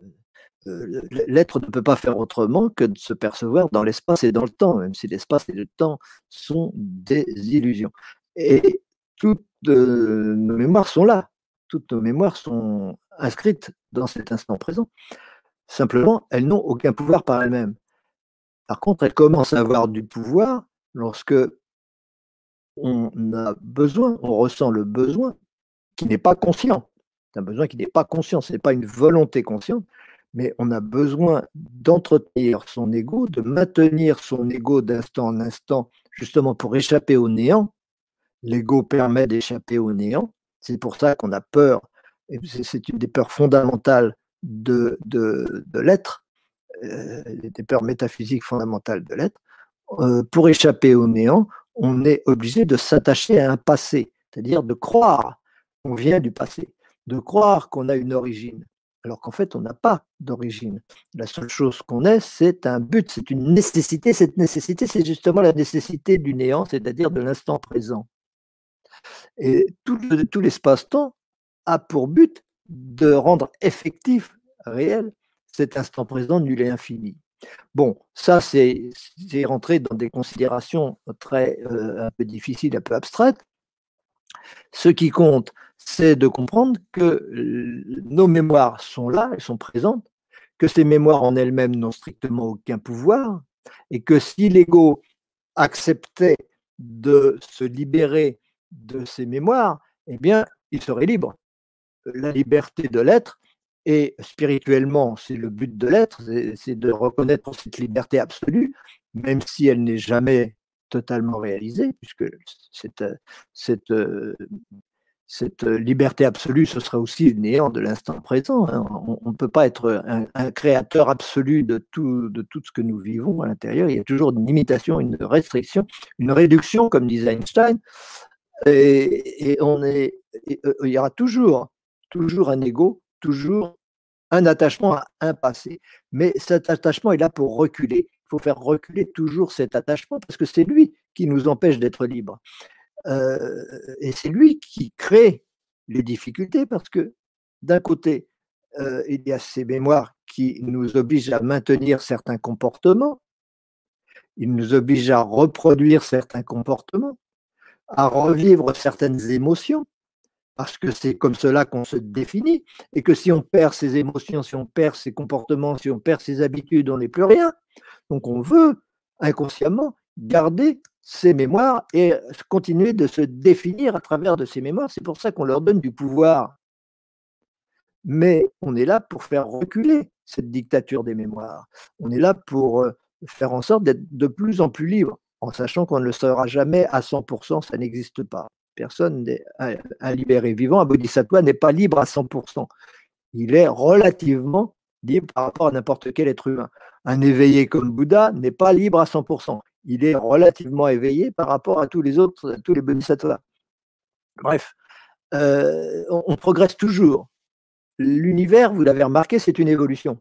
L'être ne peut pas faire autrement que de se percevoir dans l'espace et dans le temps, même si l'espace et le temps sont des illusions. Et toutes nos mémoires sont là, toutes nos mémoires sont inscrites dans cet instant présent. Simplement, elles n'ont aucun pouvoir par elles-mêmes. Par contre, elles commencent à avoir du pouvoir lorsque on a besoin, on ressent le besoin qui n'est pas conscient. C'est un besoin qui n'est pas conscient, ce n'est pas une volonté consciente, mais on a besoin d'entretenir son ego, de maintenir son ego d'instant en instant, justement pour échapper au néant. L'ego permet d'échapper au néant. C'est pour ça qu'on a peur, et c'est une des peurs fondamentales de, l'être, des peurs métaphysiques fondamentales de l'être, euh, pour échapper au néant, on est obligé de s'attacher à un passé, c'est-à-dire de croire qu'on vient du passé, de croire qu'on a une origine, alors qu'en fait, on n'a pas d'origine. La seule chose qu'on est, c'est un but, c'est une nécessité. Cette nécessité, c'est justement la nécessité du néant, c'est-à-dire de l'instant présent. Et tout l'espace-temps a pour but de rendre effectif, réel, cet instant présent nul et infini. Bon, ça, c'est rentrer dans des considérations très euh, un peu difficiles, un peu abstraites. Ce qui compte, c'est de comprendre que nos mémoires sont là, elles sont présentes, que ces mémoires en elles-mêmes n'ont strictement aucun pouvoir, et que si l'ego acceptait de se libérer de ces mémoires, eh bien, il serait libre la liberté de l'être, et spirituellement, c'est le but de l'être, c'est de reconnaître cette liberté absolue, même si elle n'est jamais totalement réalisée, puisque cette, liberté absolue, ce sera aussi le néant de l'instant présent. Hein. On ne peut pas être un, créateur absolu de tout, ce que nous vivons à l'intérieur. Il y a toujours une limitation, une restriction, une réduction, comme disait Einstein. Et, est, euh, il y aura toujours toujours un ego, toujours un attachement à un passé. Mais cet attachement est là pour reculer. Il faut faire reculer toujours cet attachement parce que c'est lui qui nous empêche d'être libres. Euh, et c'est lui qui crée les difficultés parce que d'un côté, euh, il y a ces mémoires qui nous obligent à maintenir certains comportements, il nous oblige à reproduire certains comportements, à revivre certaines émotions, parce que c'est comme cela qu'on se définit, et que si on perd ses émotions, si on perd ses comportements, si on perd ses habitudes, on n'est plus rien. Donc on veut inconsciemment garder ses mémoires et continuer de se définir à travers de ces mémoires. C'est pour ça qu'on leur donne du pouvoir. Mais on est là pour faire reculer cette dictature des mémoires. On est là pour euh, faire en sorte d'être de plus en plus libre, en sachant qu'on ne le sera jamais à 100%, ça n'existe pas. Personne un libéré vivant, un bodhisattva n'est pas libre à 100%. Il est relativement libre par rapport à n'importe quel être humain. Un éveillé comme Bouddha n'est pas libre à 100%. Il est relativement éveillé par rapport à tous les autres, tous les bodhisattvas. Bref, euh, on, progresse toujours. L'univers, vous l'avez remarqué, c'est une évolution.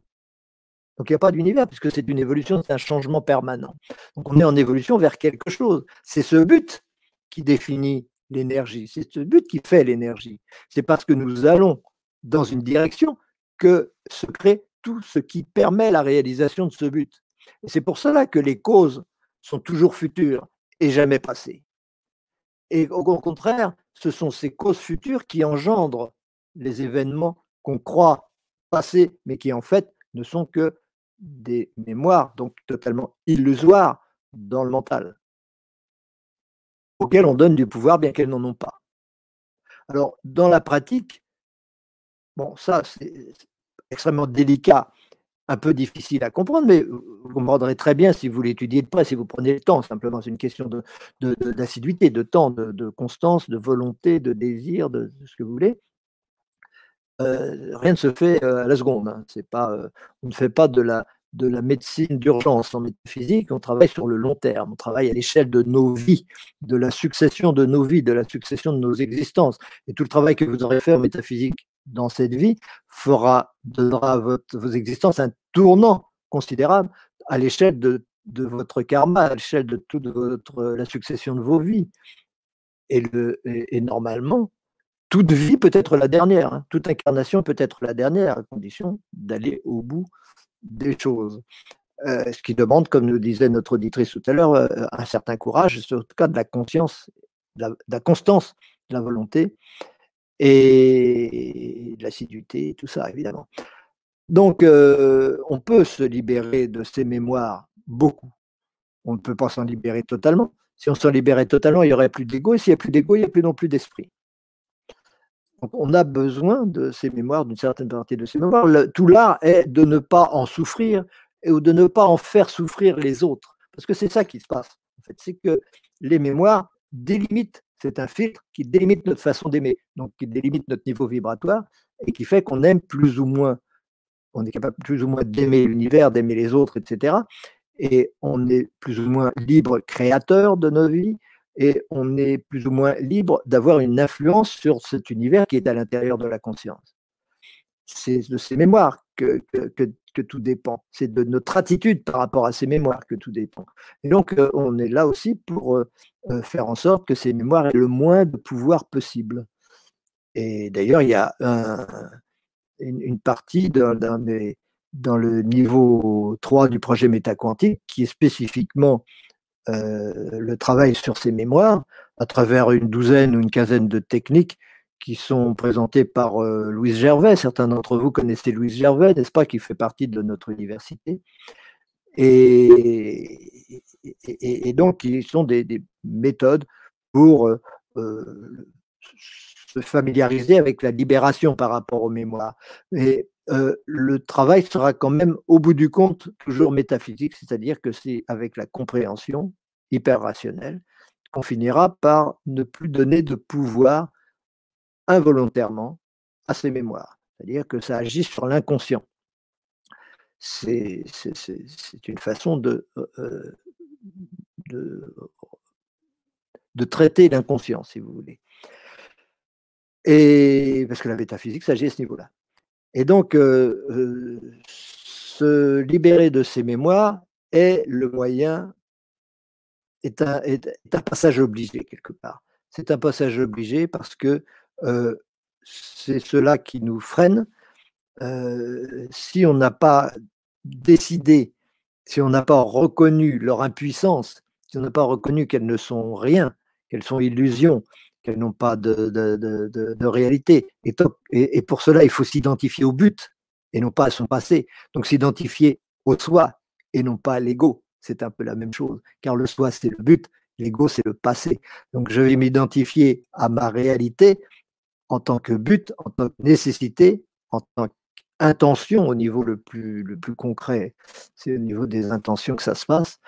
Donc il n'y a pas d'univers, puisque c'est une évolution, c'est un changement permanent. Donc on est en évolution vers quelque chose. C'est ce but qui définit l'énergie, c'est ce but qui fait l'énergie. C'est parce que nous allons dans une direction que se crée tout ce qui permet la réalisation de ce but. C'est pour cela que les causes sont toujours futures et jamais passées. Et au contraire, ce sont ces causes futures qui engendrent les événements qu'on croit passés, mais qui en fait ne sont que des mémoires, donc totalement illusoires dans le mental, auxquelles on donne du pouvoir bien qu'elles n'en ont pas. Alors, dans la pratique, bon, ça, c'est extrêmement délicat, un peu difficile à comprendre, mais vous comprendrez très bien si vous l'étudiez de près, si vous prenez le temps. Simplement, c'est une question d'assiduité, de, temps, de, constance, de volonté, de désir, de, ce que vous voulez. Euh, rien ne se fait euh, à la seconde. Hein. Euh, on ne fait pas de la, de la médecine d'urgence en métaphysique, on travaille sur le long terme, on travaille à l'échelle de nos vies, de la succession de nos vies, de la succession de nos existences. Et tout le travail que vous aurez fait en métaphysique dans cette vie fera, donnera à votre, vos existences un tournant considérable à l'échelle de, votre karma, à l'échelle de toute la succession de vos vies. Et, normalement, toute vie peut être la dernière, hein. toute incarnation peut être la dernière, à condition d'aller au bout des choses. Euh, ce qui demande, comme nous disait notre auditrice tout à l'heure, euh, un certain courage, en tout cas de la conscience, de la, de constance, de la volonté, et l'assiduité, tout ça, évidemment. Donc, euh, on peut se libérer de ces mémoires, beaucoup. On ne peut pas s'en libérer totalement. Si on s'en libérait totalement, il n'y aurait plus d'ego, et s'il n'y a plus d'ego, il n'y a plus non plus d'esprit. Donc, on a besoin de ces mémoires, d'une certaine partie de ces mémoires. tout l'art est de ne pas en souffrir et ou de ne pas en faire souffrir les autres. Parce que c'est ça qui se passe. C'est que les mémoires délimitent c'est un filtre qui délimite notre façon d'aimer, donc qui délimite notre niveau vibratoire et qui fait qu'on aime plus ou moins, on est capable plus ou moins d'aimer l'univers, d'aimer les autres, etc. Et on est plus ou moins libre créateur de nos vies et on est plus ou moins libre d'avoir une influence sur cet univers qui est à l'intérieur de la conscience. C'est de ces mémoires que, que, tout dépend. C'est de notre attitude par rapport à ces mémoires que tout dépend. Et donc, euh, on est là aussi pour euh, euh, faire en sorte que ces mémoires aient le moins de pouvoir possible. Et d'ailleurs, il y a une, partie dans, dans, le niveau 3 du projet métaquantique qui est spécifiquement le travail sur ces mémoires à travers une douzaine ou une quinzaine de techniques qui sont présentés par euh, Louise Gervais. Certains d'entre vous connaissez Louise Gervais, n'est-ce pas, qui fait partie de notre université. Et, donc, ils sont des, méthodes pour euh, euh, se familiariser avec la libération par rapport aux mémoires. Et le travail sera quand même, au bout du compte, toujours métaphysique, c'est-à-dire que c'est avec la compréhension hyper rationnelle qu'on finira par ne plus donner de pouvoir involontairement à ses mémoires. C'est-à-dire que ça agit sur l'inconscient. C'est une façon de, euh, euh, de, traiter l'inconscient, si vous voulez. Et parce que la métaphysique s'agit à ce niveau-là. Et donc, euh, se libérer de ses mémoires est le moyen, est un, passage obligé quelque part. C'est un passage obligé parce que c'est cela qui nous freine. si on n'a pas décidé, si on n'a pas reconnu leur impuissance, si on n'a pas reconnu qu'elles ne sont rien, qu'elles sont illusions, qu'elles n'ont pas de, réalité. Et, et, pour cela, il faut s'identifier au but et non pas à son passé. Donc s'identifier au soi et non pas à l'ego, c'est un peu la même chose, car le soi, c'est le but, l'ego, c'est le passé. Donc je vais m'identifier à ma réalité en tant que but, en tant que nécessité, en tant qu'intention au niveau le plus, le plus concret. C'est au niveau des intentions que ça se passe.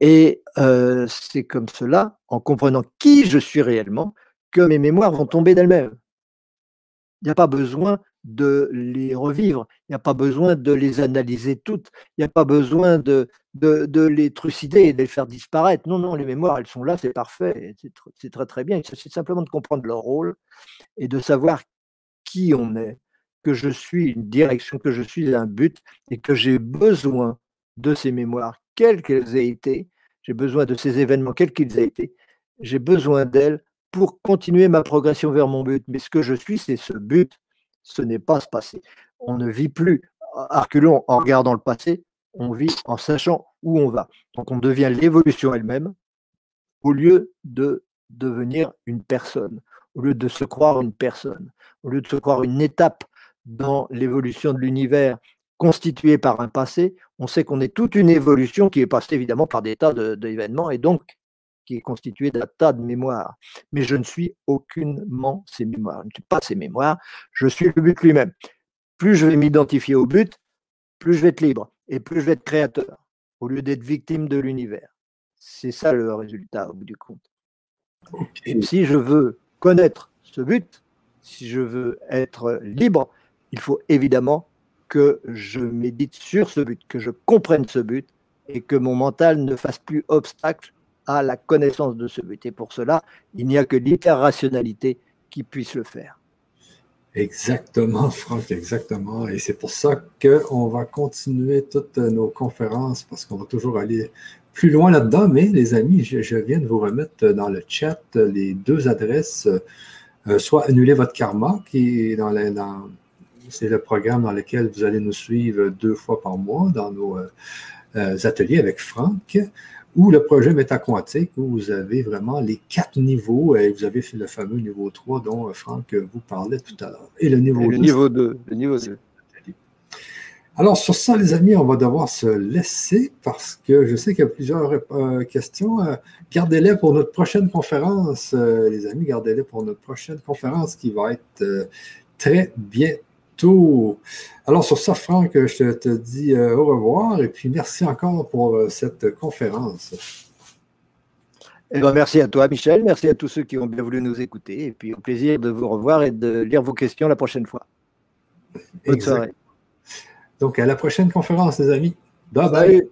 Et euh, c'est comme cela, en comprenant qui je suis réellement, que mes mémoires vont tomber d'elles-mêmes. Il n'y a pas besoin de les revivre, il n'y a pas besoin de les analyser toutes, il n'y a pas besoin de, de, les trucider et de les faire disparaître. Non, non, les mémoires, elles sont là, c'est parfait, c'est très très bien. S'agit simplement de comprendre leur rôle et de savoir qui on est, que je suis une direction, que je suis un but et que j'ai besoin de ces mémoires, quelles qu'elles aient été, j'ai besoin de ces événements, quels qu'ils aient été, j'ai besoin d'elles pour continuer ma progression vers mon but. Mais ce que je suis, c'est ce but, ce n'est pas ce passé. On ne vit plus à en regardant le passé, on vit en sachant où on va. Donc on devient l'évolution elle-même au lieu de devenir une personne, au lieu de se croire une personne, au lieu de se croire une étape dans l'évolution de l'univers constituée par un passé, on sait qu'on est toute une évolution qui est passée évidemment par des tas d'événements et donc qui est constituée d'un tas de mémoires. Mais je ne suis aucunement ces mémoires. Je ne suis pas ces mémoires, je suis le but lui-même. Plus je vais m'identifier au but, plus je vais être libre et plus je vais être créateur, au lieu d'être victime de l'univers. C'est ça le résultat au bout du compte. Et si je veux connaître ce but, si je veux être libre, il faut évidemment que je médite sur ce but, que je comprenne ce but et que mon mental ne fasse plus obstacle à la connaissance de ce but. Et pour cela, il n'y a que l'hyper-rationalité qui puisse le faire. Exactement, Franck, exactement. Et c'est pour ça qu'on va continuer toutes nos conférences parce qu'on va toujours aller plus loin là-dedans. Mais les amis, je, viens de vous remettre dans le chat les deux adresses. Euh, soit annuler votre karma, qui est dans, c'est le programme dans lequel vous allez nous suivre deux fois par mois dans nos euh, euh, ateliers avec Franck, ou le projet métaquantique où vous avez vraiment les quatre niveaux et vous avez fait le fameux niveau 3 dont euh, Franck vous parlait tout à l'heure. Et le niveau 2. Le niveau 2. Le niveau 2. Alors, sur ça, les amis, on va devoir se laisser parce que je sais qu'il y a plusieurs questions. gardez-les pour notre prochaine conférence, les amis, gardez-les pour notre prochaine conférence qui va être très bientôt alors sur ça, Franck, je te dis euh, au revoir et puis merci encore pour euh, cette conférence. Eh ben, merci à toi, Michel. Merci à tous ceux qui ont bien voulu nous écouter. Et puis au plaisir de vous revoir et de lire vos questions la prochaine fois. Bonne soirée. Donc à la prochaine conférence, les amis. Bye bye.